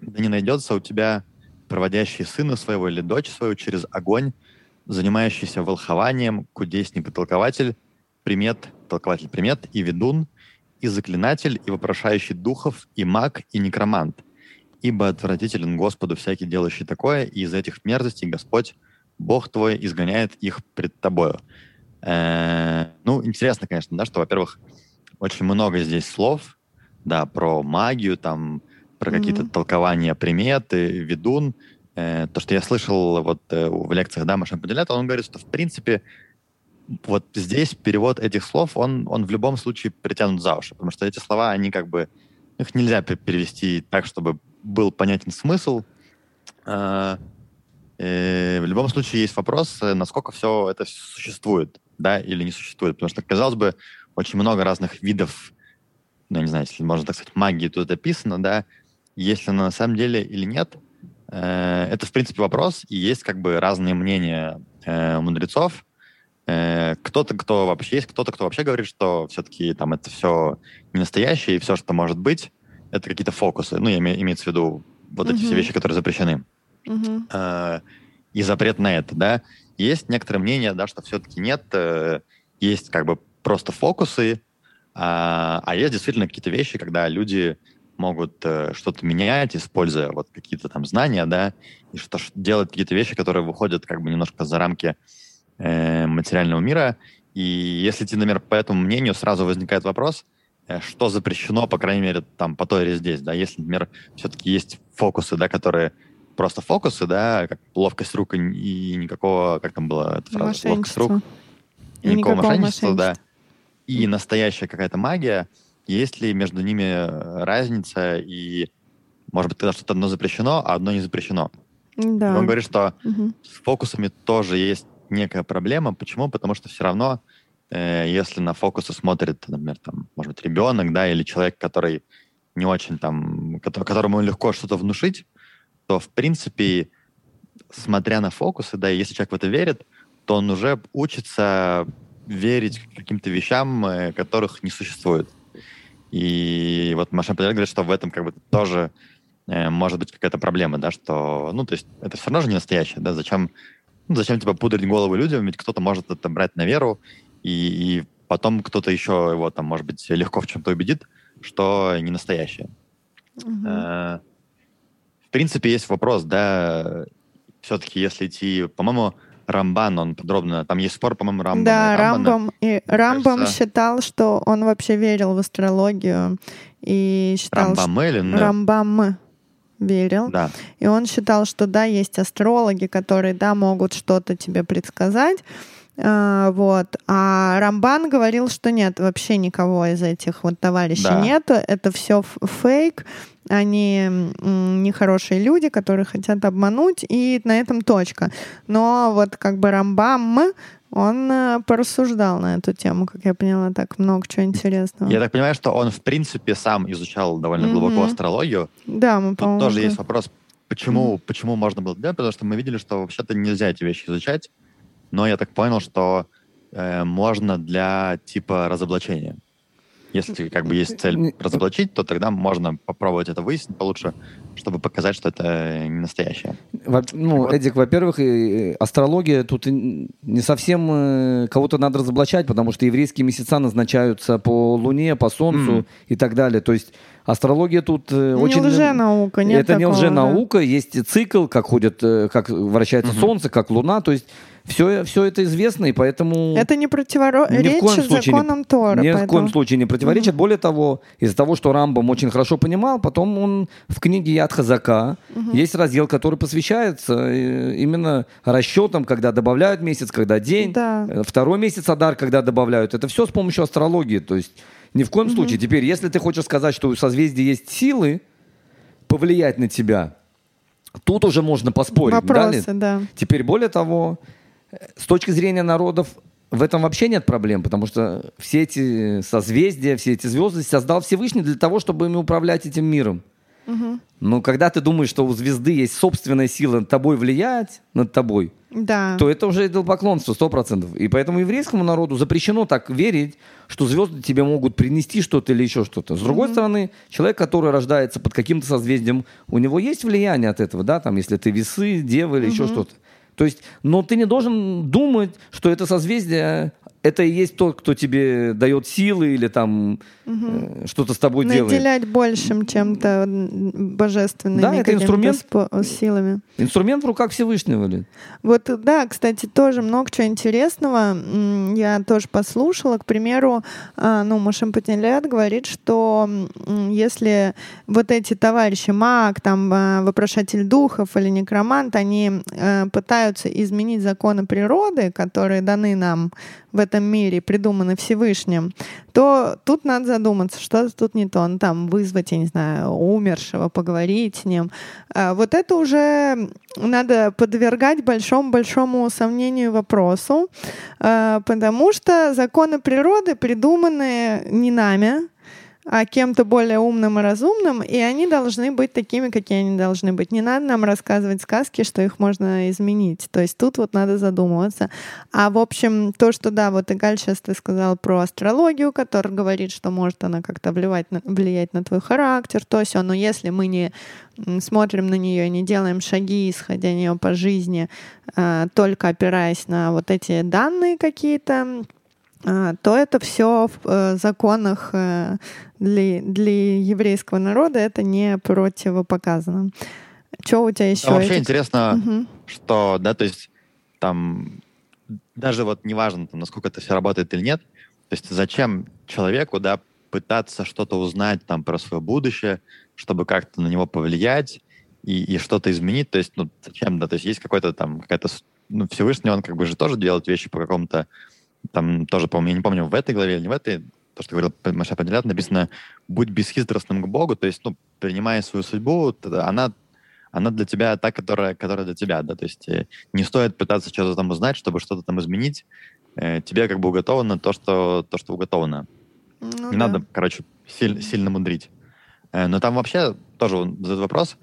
да не найдется у тебя проводящий сына своего или дочь свою через огонь, занимающийся волхованием, кудесник и толкователь, примет, толкователь примет, и ведун, и заклинатель, и вопрошающий духов, и маг, и некромант. Ибо отвратителен Господу всякий делающий такое, и из этих мерзостей Господь, Бог твой, изгоняет их пред тобою. Э, ну, интересно, конечно, да, что, во-первых, очень много здесь слов, да, про магию, там, про mm-hmm. какие-то толкования приметы, ведун. Э, то, что я слышал вот э, в лекциях, да, Машин Поделят, он говорит, что, в принципе, вот здесь перевод этих слов, он, он в любом случае притянут за уши, потому что эти слова, они как бы, их нельзя перевести так, чтобы был понятен смысл. Э, э, в любом случае есть вопрос, насколько все это существует, да, или не существует, потому что, казалось бы, очень много разных видов, ну, не знаю, если можно так сказать, магии тут описано, да, если она на самом деле или нет, э, это, в принципе, вопрос, и есть как бы разные мнения мудрецов, Э, кто-то, кто вообще есть, кто-то, кто вообще говорит, что все-таки там это все не настоящее, и все, что может быть, это какие-то фокусы. Ну, име, имеется в виду вот uh-huh. эти все вещи, которые запрещены. Uh-huh. И запрет на это, да. Есть некоторое мнение, да, что все-таки нет, э, есть как бы просто фокусы, а, а есть действительно какие-то вещи, когда люди могут что-то менять, используя вот какие-то там знания, да, и что делать какие-то вещи, которые выходят как бы немножко за рамки э, материального мира. И если идти, например, по этому мнению, сразу возникает вопрос, э, что запрещено, по крайней мере, там, по той или здесь, да, если, например, все-таки есть фокусы, да, которые просто фокусы, да, как ловкость рук и никакого, как там была эта фраза, ловкость рук, и никакого, никакого мошенничества, да, и настоящая какая-то магия, есть ли между ними разница, и, может быть, тогда что-то одно запрещено, а одно не запрещено. Да. он говорит, что угу. с фокусами тоже есть некая проблема. Почему? Потому что все равно, э, если на фокусы смотрит, например, там, может быть, ребенок, да, или человек, который не очень там, которому легко что-то внушить, то, в принципе, смотря на фокусы, да, и если человек в это верит, то он уже учится верить каким-то вещам, э, которых не существует. И вот Маша Падель говорит, что в этом как бы тоже э, может быть какая-то проблема, да, что, ну, то есть это все равно же не настоящее, да, зачем ну, зачем типа пудрить головы людям, ведь кто-то может это брать на веру, и, и потом кто-то еще его там, может быть, легко в чем-то убедит, что не настоящее. Угу. Э, в принципе, есть вопрос, да, все-таки если идти, по-моему, Рамбан, он подробно, там есть спор, по-моему, Рамбан. Да, и Рамбам, и Рамбам кажется, считал, что он вообще верил в астрологию и считал, Рамбам что... или... Рамбам верил. Да. И он считал, что да, есть астрологи, которые, да, могут что-то тебе предсказать. А, вот. А Рамбан говорил, что нет, вообще никого из этих вот товарищей да. нету. Это все фейк. Они нехорошие люди, которые хотят обмануть, и на этом точка. Но вот как бы Рамбам он э, порассуждал на эту тему, как я поняла, так много чего интересного. Я так понимаю, что он, в принципе, сам изучал довольно mm-hmm. глубоко астрологию. Да, мы, Тут тоже есть вопрос, почему, mm-hmm. почему можно было делать, потому что мы видели, что вообще-то нельзя эти вещи изучать, но я так понял, что э, можно для типа разоблачения. Если как бы есть цель разоблачить, то тогда можно попробовать это выяснить получше, чтобы показать, что это не настоящее. Во, ну, вот. Эдик, во-первых, астрология тут не совсем э, кого-то надо разоблачать, потому что еврейские месяца назначаются по Луне, по Солнцу mm. и так далее. То есть астрология тут не очень... Не лженаука, нет Это такого, не лженаука, да. есть цикл, как ходит, э, как вращается mm-hmm. Солнце, как Луна. То есть все, все это известно, и поэтому... Это не противоречит законам Тора. Ни поэтому... в коем случае не противоречит. Mm-hmm. Более того, из-за того, что Рамбам очень хорошо понимал, потом он в книге Яд Хазака mm-hmm. есть раздел, который посвящается э, именно расчетам, когда добавляют месяц, когда день, да. Э, второй месяц Адар, когда добавляют. Это все с помощью астрологии. То есть ни в коем mm-hmm. случае. Теперь, если ты хочешь сказать, что у созвездия есть силы повлиять на тебя, тут уже можно поспорить. Вопросы, да. да. Теперь, более того, с точки зрения народов в этом вообще нет проблем, потому что все эти созвездия, все эти звезды создал Всевышний для того, чтобы ими управлять этим миром. Угу. Но когда ты думаешь, что у звезды есть собственная сила над тобой влиять, над тобой, да. то это уже идолопоклонство, сто процентов. И поэтому еврейскому народу запрещено так верить, что звезды тебе могут принести что-то или еще что-то. С другой mm стороны, человек, который рождается под каким-то созвездием, у него есть влияние от этого, да, там, если ты весы, девы или mm еще что-то. То есть, но ты не должен думать, что это созвездие это и есть тот, кто тебе дает силы или там угу. что-то с тобой Наделять делает. Наделять большим чем-то божественными да, это инструмент, спо- силами. Инструмент в руках Всевышнего. Ли? Вот, да, кстати, тоже много чего интересного. Я тоже послушала. К примеру, а, ну, Машем Патилят говорит, что если вот эти товарищи, маг, там, а, вопрошатель духов или некромант, они э, пытаются изменить законы природы, которые даны нам в этом мире придуманы Всевышним, то тут надо задуматься, что тут не то. Ну, там вызвать, я не знаю, умершего, поговорить с ним. А вот это уже надо подвергать большому-большому сомнению вопросу, а, потому что законы природы придуманы не нами, а кем-то более умным и разумным, и они должны быть такими, какие они должны быть. Не надо нам рассказывать сказки, что их можно изменить. То есть тут вот надо задумываться. А в общем, то, что да, вот Игаль сейчас ты сказал про астрологию, которая говорит, что может она как-то влиять на, влиять на твой характер, то есть, но если мы не смотрим на нее, не делаем шаги, исходя нее по жизни, а, только опираясь на вот эти данные какие-то, то это все в э, законах э, для, для еврейского народа это не противопоказано. Что у тебя еще? А вообще этих... интересно, угу. что, да, то есть там даже вот неважно, там, насколько это все работает или нет, то есть зачем человеку, да, пытаться что-то узнать там про свое будущее, чтобы как-то на него повлиять и, и что-то изменить, то есть, ну, зачем, да, то есть есть какой-то там, какая-то, ну, Всевышний, он как бы же тоже делает вещи по какому-то там тоже, по-моему, я не помню, в этой главе или не в этой, то, что говорил Маша Падилят, написано «Будь бесхитростным к Богу», то есть, ну, принимая свою судьбу, она, она для тебя та, которая, которая для тебя, да, то есть э, не стоит пытаться что-то там узнать, чтобы что-то там изменить, э, тебе как бы уготовано то, что, то, что уготовано. Ну, не да. надо, короче, силь, сильно мудрить. Э, но там вообще тоже задают вопрос,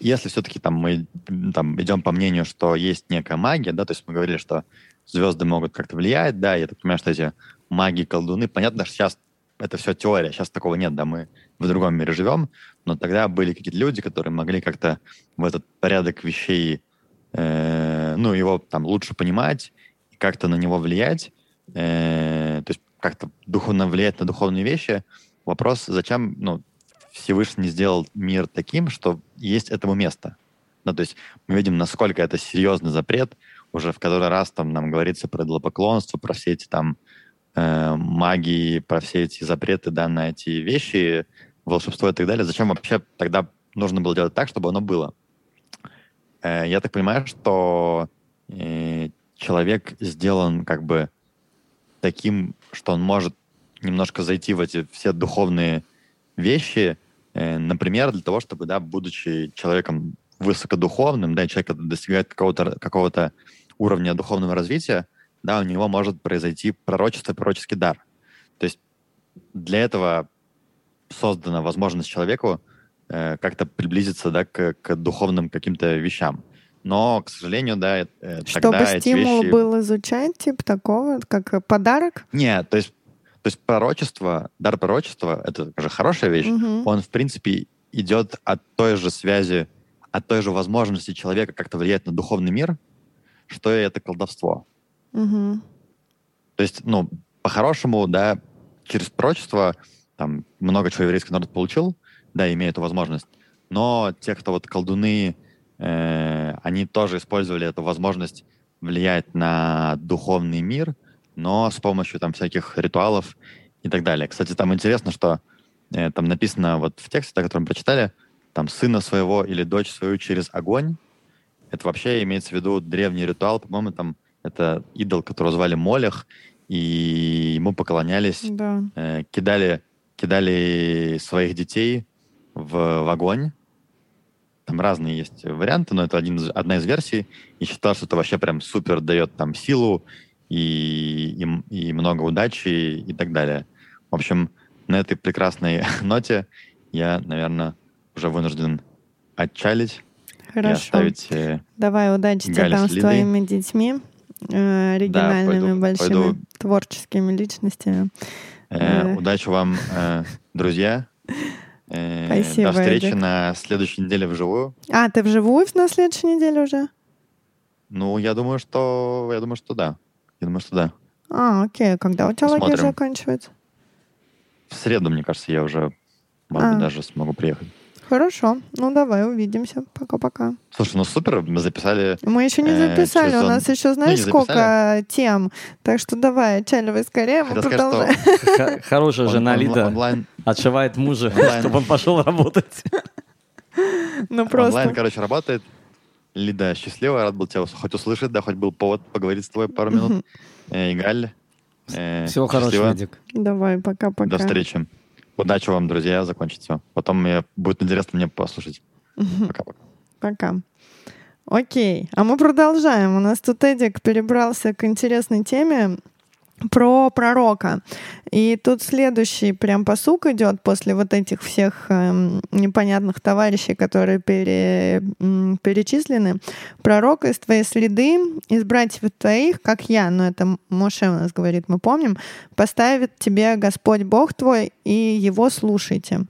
если все-таки там мы там, идем по мнению, что есть некая магия, да, то есть мы говорили, что звезды могут как-то влиять, да, я так понимаю, что эти маги, колдуны, понятно, что сейчас это все теория, сейчас такого нет, да, мы в другом мире живем, но тогда были какие-то люди, которые могли как-то в этот порядок вещей, э, ну, его там лучше понимать, как-то на него влиять, э, то есть как-то духовно влиять на духовные вещи. Вопрос, зачем, ну, Всевышний сделал мир таким, что есть этому место. Ну, то есть мы видим, насколько это серьезный запрет, уже в который раз там нам говорится про идолопоклонство, про все эти там э, магии, про все эти запреты, да, на эти вещи, волшебство и так далее. Зачем вообще тогда нужно было делать так, чтобы оно было? Э, я так понимаю, что э, человек сделан как бы таким, что он может немножко зайти в эти все духовные вещи, э, например, для того, чтобы, да, будучи человеком высокодуховным, да, человек достигает какого-то какого уровня духовного развития, да, у него может произойти пророчество, пророческий дар. То есть для этого создана возможность человеку э, как-то приблизиться да, к, к духовным каким-то вещам. Но, к сожалению, да, э, Чтобы тогда стимул вещи... был изучать, типа такого, как подарок? Нет, то есть, то есть пророчество, дар пророчества, это же хорошая вещь, угу. он, в принципе, идет от той же связи, от той же возможности человека как-то влиять на духовный мир, что это колдовство. Угу. То есть, ну, по-хорошему, да, через пророчество там много чего еврейский народ получил, да, имея эту возможность. Но те, кто вот колдуны, э, они тоже использовали эту возможность влиять на духовный мир, но с помощью там всяких ритуалов и так далее. Кстати, там интересно, что э, там написано вот в тексте, который мы прочитали, там сына своего или дочь свою через огонь, это вообще имеется в виду древний ритуал, по-моему, там это идол, которого звали Молех, и ему поклонялись, да. э, кидали, кидали своих детей в, в огонь. Там разные есть варианты, но это один, одна из версий. И считал, что это вообще прям супер дает там силу и, и, и много удачи и так далее. В общем, на этой прекрасной ноте я, наверное, уже вынужден отчалить. Хорошо. И оставить, э, Давай, удачи тебе там с твоими детьми, э, оригинальными, да, пойду, большими, пойду. творческими личностями. Э, э. Удачи вам, э, друзья. Э, Спасибо, До встречи Эдик. на следующей неделе вживую. А, ты вживую на следующей неделе уже? Ну, я думаю, что я думаю, что да. Я думаю, что да. А, окей. Когда у тебя лагерь заканчивается? В среду, мне кажется, я уже, может А. быть, даже смогу приехать. Хорошо. Ну, давай увидимся. Пока-пока. Слушай, ну супер, мы записали Мы еще не Э, записали. через У нас еще Ну, знаешь, не сколько записали. тем. Так что давай, отчаливай скорее, мы сказать, что продолжаем. Хорошая жена Лида онлайн, отшивает мужа, онлайн. чтобы он пошел работать. Ну онлайн, просто. короче, работает. Лида, счастливо, рад был тебя хоть услышать, да, хоть был повод поговорить с тобой пару минут. Э, И Галь, э, Всего хорошего. Дик. Давай, пока-пока. До встречи. Удачи вам, друзья, закончить все. Потом мне будет интересно мне послушать. Пока-пока. Пока. Окей, а мы продолжаем. У нас тут Эдик перебрался к интересной теме про пророка. И тут следующий прям посук идет после вот этих всех эм, непонятных товарищей, которые пере- м, перечислены. Пророк из твоей следы, из братьев твоих, как я, но это Моше у нас говорит, мы помним, поставит тебе Господь Бог твой, и его слушайте.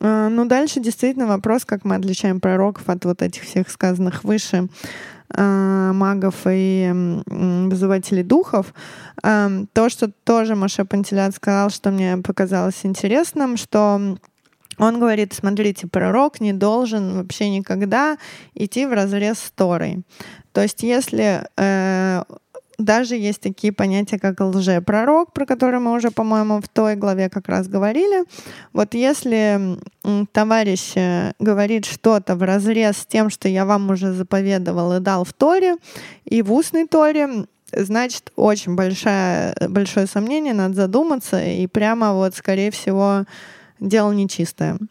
А, Ну, дальше действительно вопрос, как мы отличаем пророков от вот этих всех сказанных выше магов и вызывателей духов. Ам, То, что тоже Маша Пантелят сказал, что мне показалось интересным, что он говорит, смотрите, пророк не должен вообще никогда идти в разрез с Торой. То есть если э, даже есть такие понятия, как лжепророк, про которые мы уже, по-моему, в той главе как раз говорили. Вот если товарищ э, говорит что-то в разрез с тем, что я вам уже заповедовал и дал в Торе, и в устной Торе, значит, очень большое, большое сомнение, надо задуматься, и прямо вот, скорее всего, дело нечистое.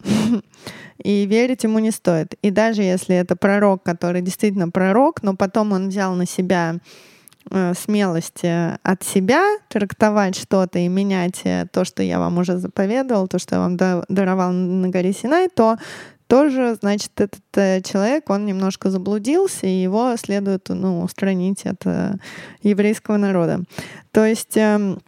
И верить ему не стоит. И даже если это пророк, который действительно пророк, но потом он взял на себя э, смелость э, от себя трактовать что-то и менять э, то, что я вам уже заповедовал, то, что я вам да- даровал на горе Синай, то тоже, значит, этот э, человек, он немножко заблудился, и его следует ну, устранить от еврейского народа. То есть эм,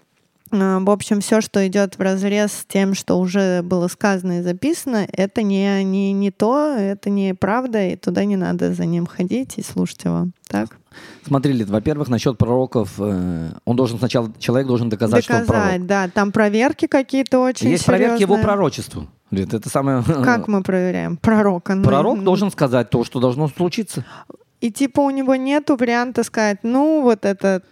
в общем, все, что идет в разрез с тем, что уже было сказано и записано, это не, не, не то, это не правда, и туда не надо за ним ходить и слушать его. Так? Смотри, Лид, во-первых, насчет пророков, э, он должен сначала, человек должен доказать, что он пророк. Доказать, да. Там проверки какие-то очень Есть проверки его серьезные. пророчеству. Лид, это самое... Как мы проверяем? Пророка. Ну, Пророк м, должен сказать то, что должно случиться. И типа у него нету варианта сказать, ну вот это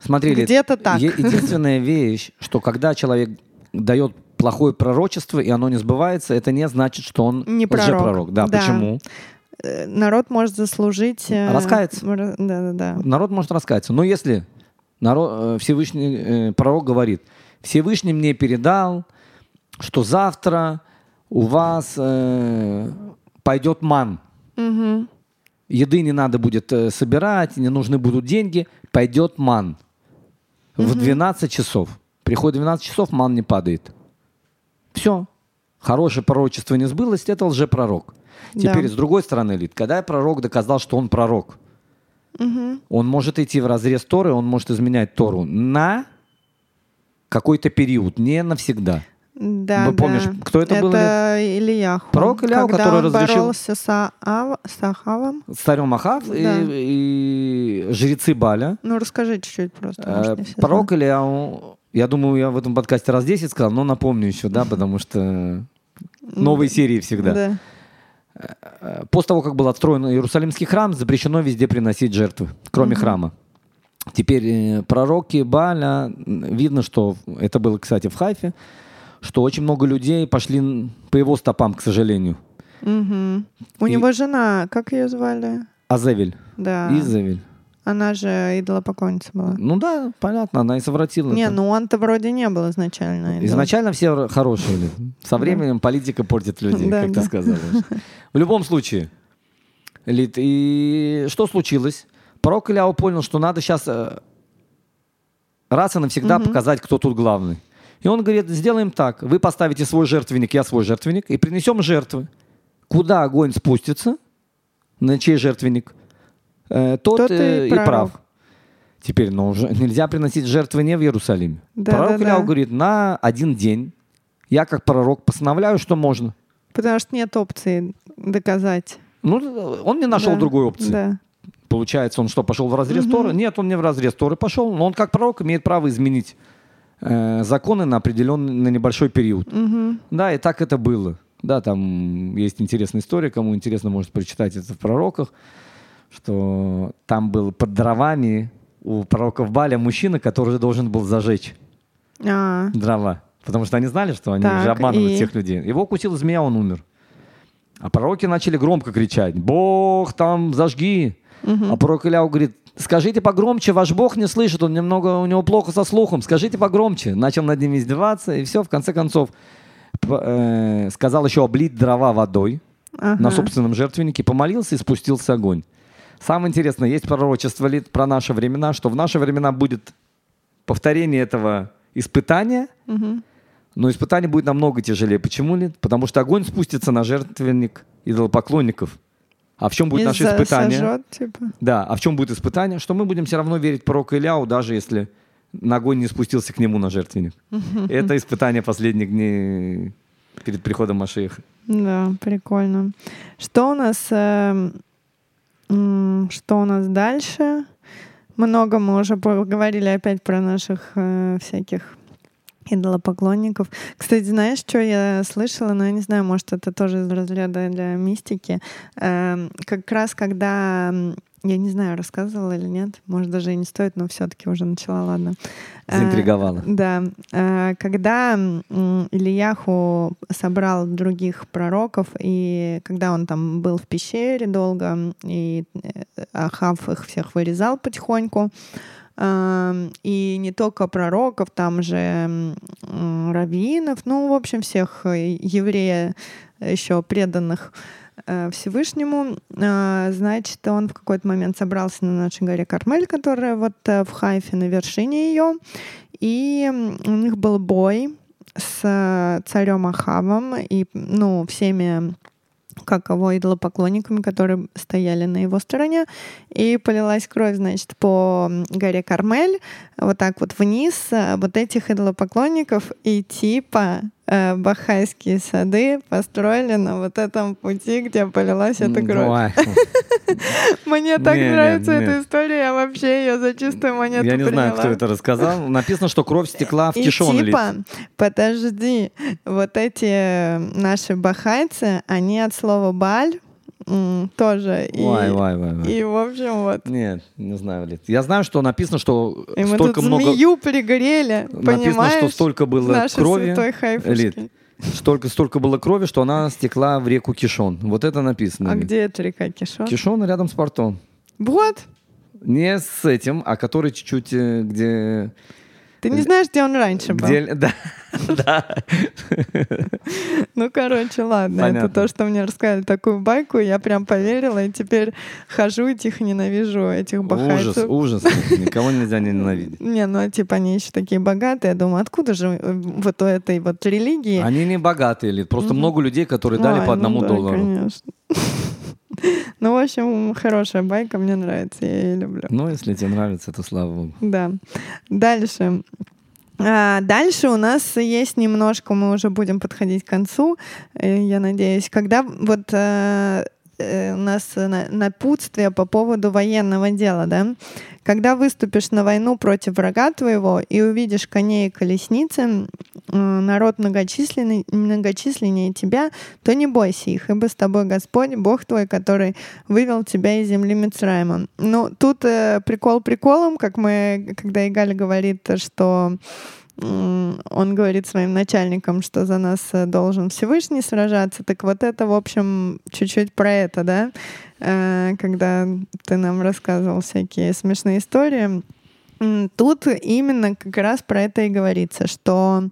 Смотри, Лид, где-то так. Е- Единственная вещь, что когда человек дает плохое пророчество, и оно не сбывается, это не значит, что он Не пророк. лжепророк. Да, Да. почему? Э, Народ может заслужить... э, Раскаяться. ра- Да-да-да. Народ может раскаяться. Но если народ, э, Всевышний э, пророк говорит, Всевышний мне передал, что завтра у вас э, пойдет ман. Мгм. Еды не надо будет собирать, не нужны будут деньги, пойдет ман. В 12 часов. Приходит 12 часов, ман не падает. Все. Хорошее пророчество не сбылось, это лжепророк. Теперь, Да. с другой стороны, Лид, когда пророк доказал, что он пророк, Мгм. он может идти в разрез Торы, он может изменять Тору на какой-то период, не навсегда. Да, Вы помнишь, да. кто это был, Это Ильяху. Пророк Ильяху, который он разрешил- боролся с, Аав- с Ахавом. С царем Ахав Да. и, и жрецы Баля. Ну, расскажи чуть-чуть просто. Э, может, Пророк. Ильяу, я думаю, я в этом подкасте раз 10 сказал, но напомню еще, да, потому что новые серии всегда. Да. Э, После того, как был отстроен Иерусалимский храм, запрещено везде приносить жертвы, кроме храма. Теперь э, пророки Баля, видно, что это было, кстати, в Хайфе, что очень много людей пошли по его стопам, к сожалению. Мгм. У И- него жена, как ее звали? Азевель, Да. Изавель. Она же идолопоклонница была. Ну да, понятно, она и совратила. Не, это. ну он-то вроде не был изначально. идол- Изначально все хорошие. Лид. Со временем политика портит людей, как ты сказала. В любом случае. Лид, и что случилось? Пророк понял, что надо сейчас раз и навсегда показать, кто тут главный. И он говорит, сделаем так. Вы поставите свой жертвенник, я свой жертвенник, и принесем жертвы. Куда огонь спустится, на чей жертвенник, э, тот, Тот и э, и пророк. прав. Теперь, ну, уже нельзя приносить жертвы не в Иерусалиме. Да, пророк да, Ильяу да. говорит, на один день я как пророк постановляю, что можно. Потому что нет опции доказать. Ну, он не нашел Да, другой опции. Да. получается, он что, пошел в разрез mm-hmm. Торы? Нет, он не в разрез Торы пошел, но он как пророк имеет право изменить э, законы на определенный, на небольшой период. Mm-hmm. Да, и так это было. Да, там есть интересная история, кому интересно, может прочитать это в пророках, что там был под дровами у пророков Баля мужчина, который должен был зажечь А, дрова. Потому что они знали, что они Так, же обманывают и? всех людей. Его укусила змея, он умер. А пророки начали громко кричать, Бог там, зажги. А пророк Ильяу говорит, скажите погромче, ваш Бог не слышит, он немного, у него плохо со слухом, скажите погромче. Начал над ними издеваться, и все, в конце концов, э, сказал еще облить дрова водой ага. на собственном жертвеннике, помолился и спустился огонь. Самое интересное, есть пророчество про наши времена, что в наши времена будет повторение этого испытания, Мгм. но испытание будет намного тяжелее. Почему ли? Потому что огонь спустится на жертвенник идолопоклонников. А в чем будет И наше испытание? сожжет, типа. Да, а в чем будет испытание? Что мы будем все равно верить пророку Ильяу, даже если на огонь не спустился к нему на жертвенник. Это испытание последних дней перед приходом Машеха. Да, прикольно. Что у нас, м, что у нас дальше? Много мы уже поговорили опять про наших э, всяких идолопоклонников. Кстати, знаешь, что я слышала? Ну, я не знаю, может, это тоже из разряда для мистики. Эм, как раз когда... Я не знаю, рассказывала или нет. Может, даже и не стоит, но все-таки уже начала, ладно. Э, Заинтриговала. да, э, когда Ильяху собрал других пророков, и когда он там был в пещере долго, и э, Ахав их всех вырезал потихоньку, и не только пророков, там же раввинов, ну, в общем, всех еврея еще преданных Всевышнему. Э, Значит, он в какой-то момент собрался на нашей горе Кармель, которая вот э, в Хайфе на вершине ее, и у них был бой с э, царем Ахавом и ну всеми как его идолопоклонниками, которые стояли на его стороне, и полилась кровь, значит, по горе Кармель, вот так вот вниз, э, вот этих идолопоклонников, и типа э, Бахайские сады построили на вот этом пути, где полилась эта кровь. Мне так нравится эта история, я вообще ее за чистую монету Я не знаю, кто это рассказал. Написано, что кровь стекла в кишон типа, подожди, вот эти э, наши бахайцы, они от слова баль тоже. И, Вай, вай, вай, вай. и, в общем, вот. Нет, не знаю, Лид. Я знаю, что написано, что И мы столько тут много... змею пригорели, Написано, понимаешь? что столько было крови. Лид. Столько, столько было крови, что она стекла в реку Кишон. Вот это написано. А Лид. где эта река Кишон? Кишон рядом с портом. Вот. Не с этим, а который чуть-чуть, э, где... Ты не знаешь, где он раньше был? где да, да. Ну, короче, ладно. Это то, что мне рассказали такую байку, я прям поверила, и теперь хожу и тихо ненавижу этих бахайцев. Ужас, ужас. Никого нельзя не ненавидеть. Не, ну типа они еще такие богатые. Я думаю, откуда же э, вот у этой вот религии? Они не богатые, Лид. Просто много людей, которые дали по ну одному да, доллару. конечно. Ну, в общем, хорошая байка, мне нравится, я ее люблю. Ну, если тебе нравится, то слава богу. Да. Дальше. А, Дальше у нас есть немножко, мы уже будем подходить к концу, э, я надеюсь, когда вот э, э, у нас на- напутствие по поводу военного дела, да? Когда выступишь на войну против врага твоего и увидишь коней и колесницы, народ многочисленный, многочисленнее тебя, то не бойся их, ибо с тобой Господь, Бог твой, который вывел тебя из земли Мицраима. Ну, тут э, прикол приколом, как мы, когда Игаль говорит, что он говорит своим начальникам, что за нас э, должен Всевышний сражаться. Так вот это, в общем, чуть-чуть про это, да? Э, Когда ты нам рассказывал всякие смешные истории. Тут именно как раз про это и говорится, что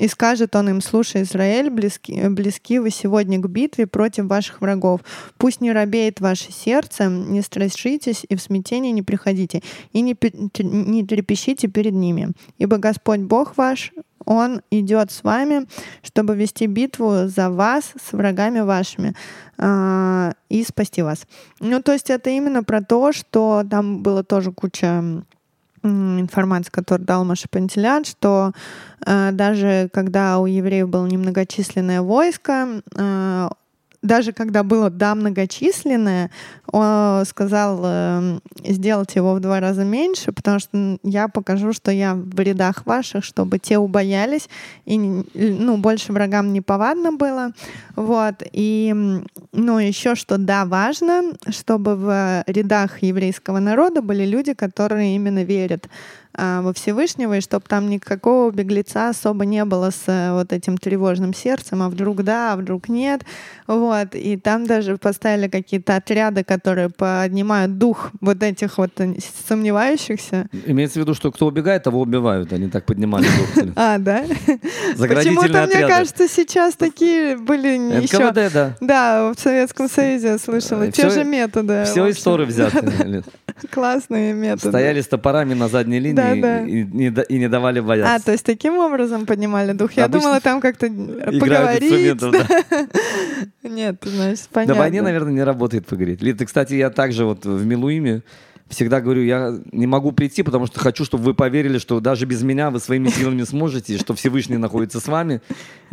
и скажет он им, слушай, Израиль, близки, близки вы сегодня к битве против ваших врагов. Пусть не робеет ваше сердце, не страшитесь и в смятение не приходите, и не, не трепещите перед ними. Ибо Господь Бог ваш, Он идет с вами, чтобы вести битву за вас с врагами вашими а, и спасти вас. Ну, то есть это именно про то, что там было тоже куча информации, которую дал Маша Пантелян, что э, даже когда у евреев было немногочисленное войско, э, даже когда было «да» многочисленное, он сказал э, сделать его в два раза меньше, потому что я покажу, что я в рядах ваших, чтобы те убоялись, и ну, больше врагам не повадно было. Вот. И ну, еще что «да» важно, чтобы в рядах еврейского народа были люди, которые именно верят во Всевышнего, и чтобы там никакого беглеца особо не было с э, вот этим тревожным сердцем, а вдруг да, а вдруг нет. Вот. И там даже поставили какие-то отряды, которые поднимают дух вот этих вот сомневающихся. Имеется в виду, что кто убегает, того убивают, они так поднимали дух. А, да? Почему-то, мне кажется, сейчас такие были еще... да. Да, в Советском Союзе я слышала. Э, Те же методы. Все из взяты. Классные методы. Стояли с топорами на задней линии да, и, да. И, и, и не давали бояться. А, то есть таким образом поднимали дух? Я Обычно думала, там как-то поговорить. Да. Нет, значит, понятно. На войне, наверное, не работает поговорить. Лита, кстати, я также вот в Милуиме всегда говорю, я не могу прийти, потому что хочу, чтобы вы поверили, что даже без меня вы своими силами сможете, что Всевышний находится с вами.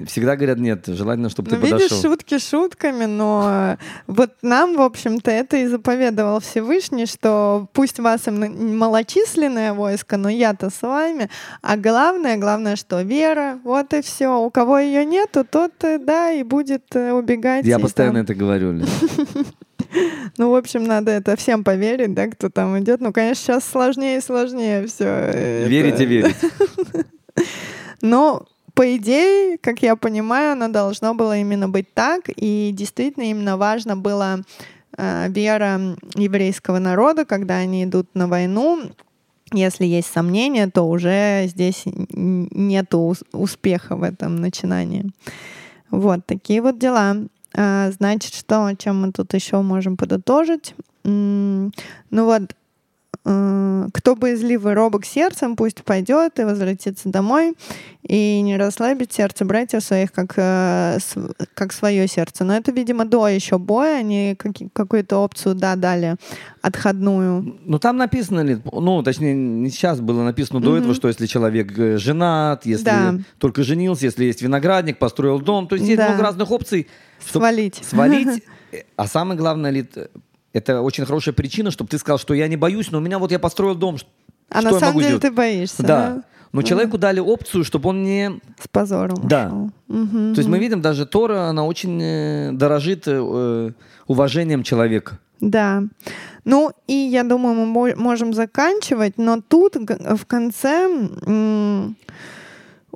Всегда говорят, нет, желательно, чтобы ну, ты видишь, подошел. шутки шутками, но вот нам, в общем-то, это и заповедовал Всевышний, что пусть вас и малочисленное войско, но я-то с вами. А главное, главное, что вера, вот и все. У кого ее нету, тот, да, и будет э, убегать. Я постоянно там... это говорю. Ну, в общем, надо это всем поверить, да, кто там идет. Ну, конечно, сейчас сложнее и сложнее все. Верите, верить. Но по идее, как я понимаю, оно должно было именно быть так, и действительно именно важно было э, вера еврейского народа, когда они идут на войну. Если есть сомнения, то уже здесь нет успеха в этом начинании. Вот такие вот дела. А, значит, что, чем мы тут еще можем подытожить? Ну вот, кто боязливый робок сердцем, пусть пойдет и возвратится домой, и не расслабит сердце братьев своих, как, э, как свое сердце. Но это, видимо, до еще боя, они какую-то опцию, да, дали, отходную. Ну, там написано, ли, ну, точнее, не сейчас было написано до mm-hmm. этого, что если человек э, женат, если да. только женился, если есть виноградник, построил дом, то есть есть много разных опций. Свалить. Свалить. А самое главное, Лид, это очень хорошая причина, чтобы ты сказал, что я не боюсь, но у меня вот я построил дом. А на самом деле делать? ты боишься. Да. Но угу. человеку дали опцию, чтобы он не... С позором Да. Угу, То есть мы видим, даже Тора, она очень э, дорожит э, уважением человека. Да. Ну, и я думаю, мы можем заканчивать, но тут в конце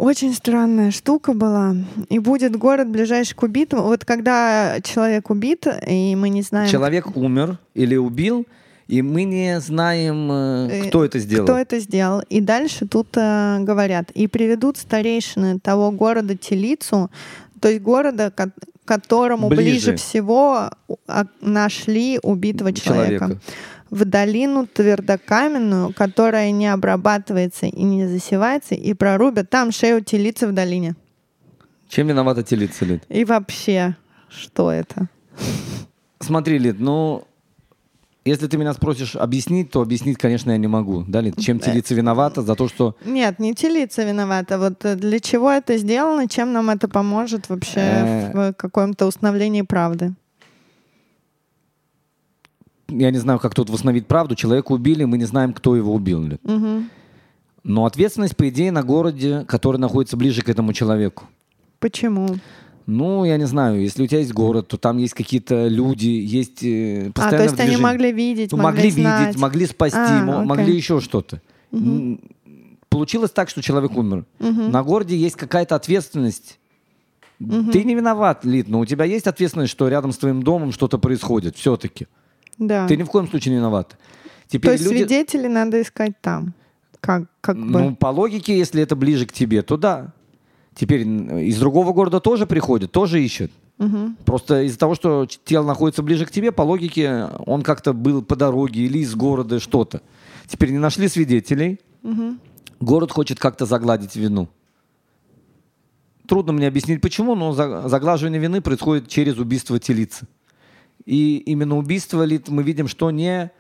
очень странная штука была. И будет город ближайший к убитому. Вот когда человек убит, и мы не знаем... Человек умер или убил, и мы не знаем, э, кто это сделал. Кто это сделал. И дальше тут э, говорят, и приведут старейшины того города Телицу, то есть города, к которому ближе, ближе всего а, нашли убитого человека. человека в долину твердокаменную, которая не обрабатывается и не засевается, и прорубят там шею телицы в долине. Чем виновата телица, Лид? И вообще, что это? Смотри, Лид, ну, если ты меня спросишь объяснить, то объяснить, конечно, я не могу. Да, Лид? Чем телица виновата? За то, что... Нет, не телица виновата. Вот для чего это сделано, чем нам это поможет вообще э. в каком-то установлении правды? Я не знаю, как тут восстановить правду, человека убили, мы не знаем, кто его убил. Угу. Но ответственность, по идее, на городе, который находится ближе к этому человеку. Почему? Ну, я не знаю, если у тебя есть город, то там есть какие-то люди, есть э, А, то есть они могли видеть, ну, могли, могли знать. видеть, могли спасти, а, могли еще что-то. Угу. Получилось так, что человек умер. Угу. На городе есть какая-то ответственность. Угу. Ты не виноват, Лид, но у тебя есть ответственность, что рядом с твоим домом что-то происходит все-таки. Да. Ты ни в коем случае не виноват. Теперь То есть люди... свидетелей надо искать там. Как, как бы. Ну, по логике, если это ближе к тебе, то да. Теперь из другого города тоже приходят, тоже ищут. Угу. Просто из-за того, что тело находится ближе к тебе, по логике он как-то был по дороге или из города что-то. Теперь не нашли свидетелей. Угу. Город хочет как-то загладить вину. Трудно мне объяснить почему, но заглаживание вины происходит через убийство телицы. И именно убийство лит мы видим, что не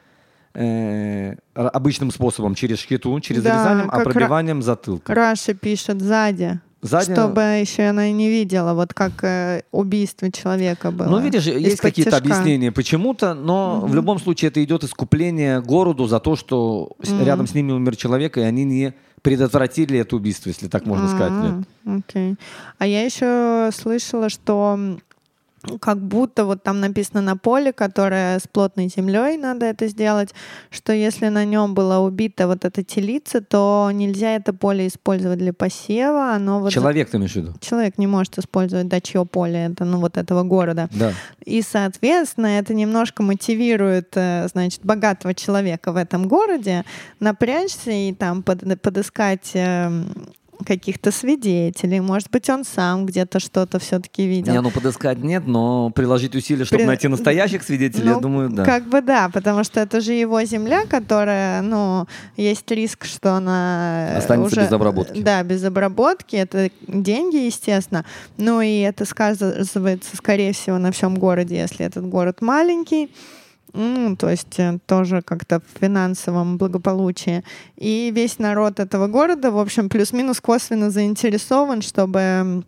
э, обычным способом, через шхиту, через да, резанием, а пробиванием затылка. Раша пишет сзади. задняя... Чтобы еще она не видела, вот как э, убийство человека было. Ну, видишь, есть какие-то объяснения почему-то, но в любом случае это идет искупление городу за то, что Мгм. рядом с ними умер человек, и они не предотвратили это убийство, если так можно сказать. Лен. А, Окей. А я еще слышала, что как будто вот там написано на поле, которое с плотной землей надо это сделать, что если на нем была убита вот эта телица, то нельзя это поле использовать для посева, оно вот Человек ты имеешь в виду? человек не может использовать, да, чье поле это, ну вот этого города. Да. И, соответственно, это немножко мотивирует, э, значит, богатого человека в этом городе напрячься и там под- подыскать эм, каких-то свидетелей. Может быть, он сам где-то что-то все-таки видел. Не, ну подыскать нет, но приложить усилия, чтобы При- найти настоящих свидетелей, я Ну, думаю, да. Как бы да, потому что это же его земля, которая, ну, есть риск, что она э, Останется уже, без обработки. Да, без обработки. Это деньги, естественно. Ну и это сказывается, скорее всего, на всем городе, если этот город маленький. Ну, то есть э, тоже как-то в финансовом благополучии. И весь народ этого города, в общем, плюс-минус косвенно заинтересован, чтобы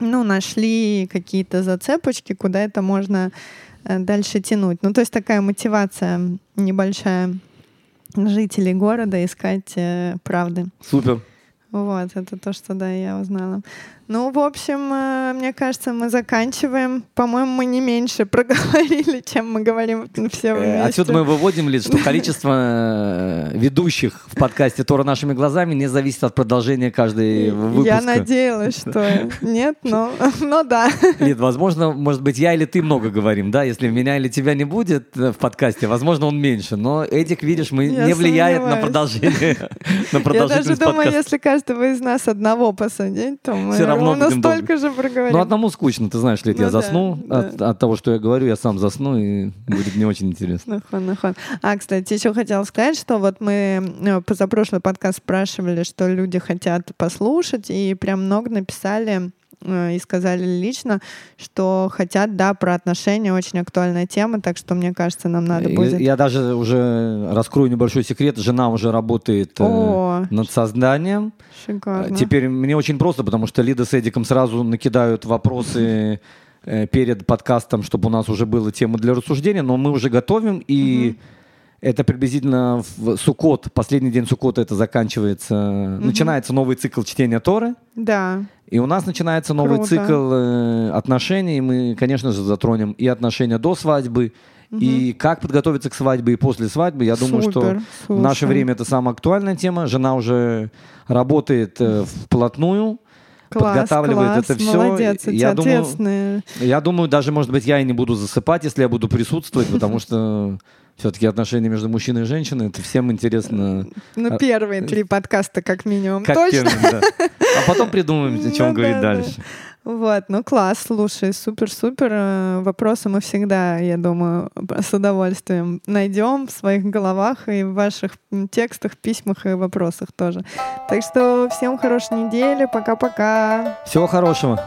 ну, нашли какие-то зацепочки, куда это можно э, дальше тянуть. Ну, то есть такая мотивация небольшая жителей города искать э, правды. Супер. Вот, это то, что, да, я узнала. Ну, в общем, э, мне кажется, мы заканчиваем. По-моему, мы не меньше проговорили, чем мы говорим все Э, вместе. Отсюда мы выводим лишь, что количество э, ведущих в подкасте «Тора нашими глазами» не зависит от продолжения каждой выпуска. Я надеялась, что нет, но, но да. Лид, возможно, может быть, я или ты много говорим, да? Если меня или тебя не будет в подкасте, возможно, он меньше. Но Эдик, видишь, мы Я не влияет на продолжение, на Я даже продолжительность думаю, подкаста. если каждого из нас одного посадить, то мы равно ровно будем столько же проговорим. Ну, одному скучно, ты знаешь, Лид, Ну я да, засну да. От, от того, что я говорю, я сам засну, и будет не очень интересно. Нахон, нахон. А, кстати, еще хотела сказать, что вот мы э, позапрошлый подкаст спрашивали, что люди хотят послушать, и прям много написали и сказали лично, что хотят, да, про отношения, очень актуальная тема, так что, мне кажется, нам надо будет... Я даже уже раскрою небольшой секрет. Жена уже работает э, О, над созданием. шикарно. Теперь мне очень просто, потому что Лида с Эдиком сразу накидают вопросы э, перед подкастом, чтобы у нас уже была тема для рассуждения, но мы уже готовим, и это приблизительно в Суккот, последний день Суккота это заканчивается, начинается новый цикл чтения Торы, Да, и у нас начинается новый Круто. цикл э, отношений, мы, конечно же, затронем и отношения до свадьбы, и как подготовиться к свадьбе и после свадьбы. Я думаю, что Супер, в наше слушай. время это самая актуальная тема. Жена уже работает э, вплотную, класс, подготавливает класс, это всё. молодец, эти Я думаю. Я думаю, даже, может быть, я и не буду засыпать, если я буду присутствовать, потому что все-таки отношения между мужчиной и женщиной, это всем интересно. Ну, а- первые три подкаста, как минимум, Как точно. первым, да. А потом придумаем, о чем Ну говорить да, да. Вот, ну класс, слушай, супер-супер. Э, Вопросы мы всегда, я думаю, с удовольствием найдем в своих головах и в ваших текстах, письмах и вопросах тоже. Так что всем хорошей недели, пока-пока. Всего хорошего.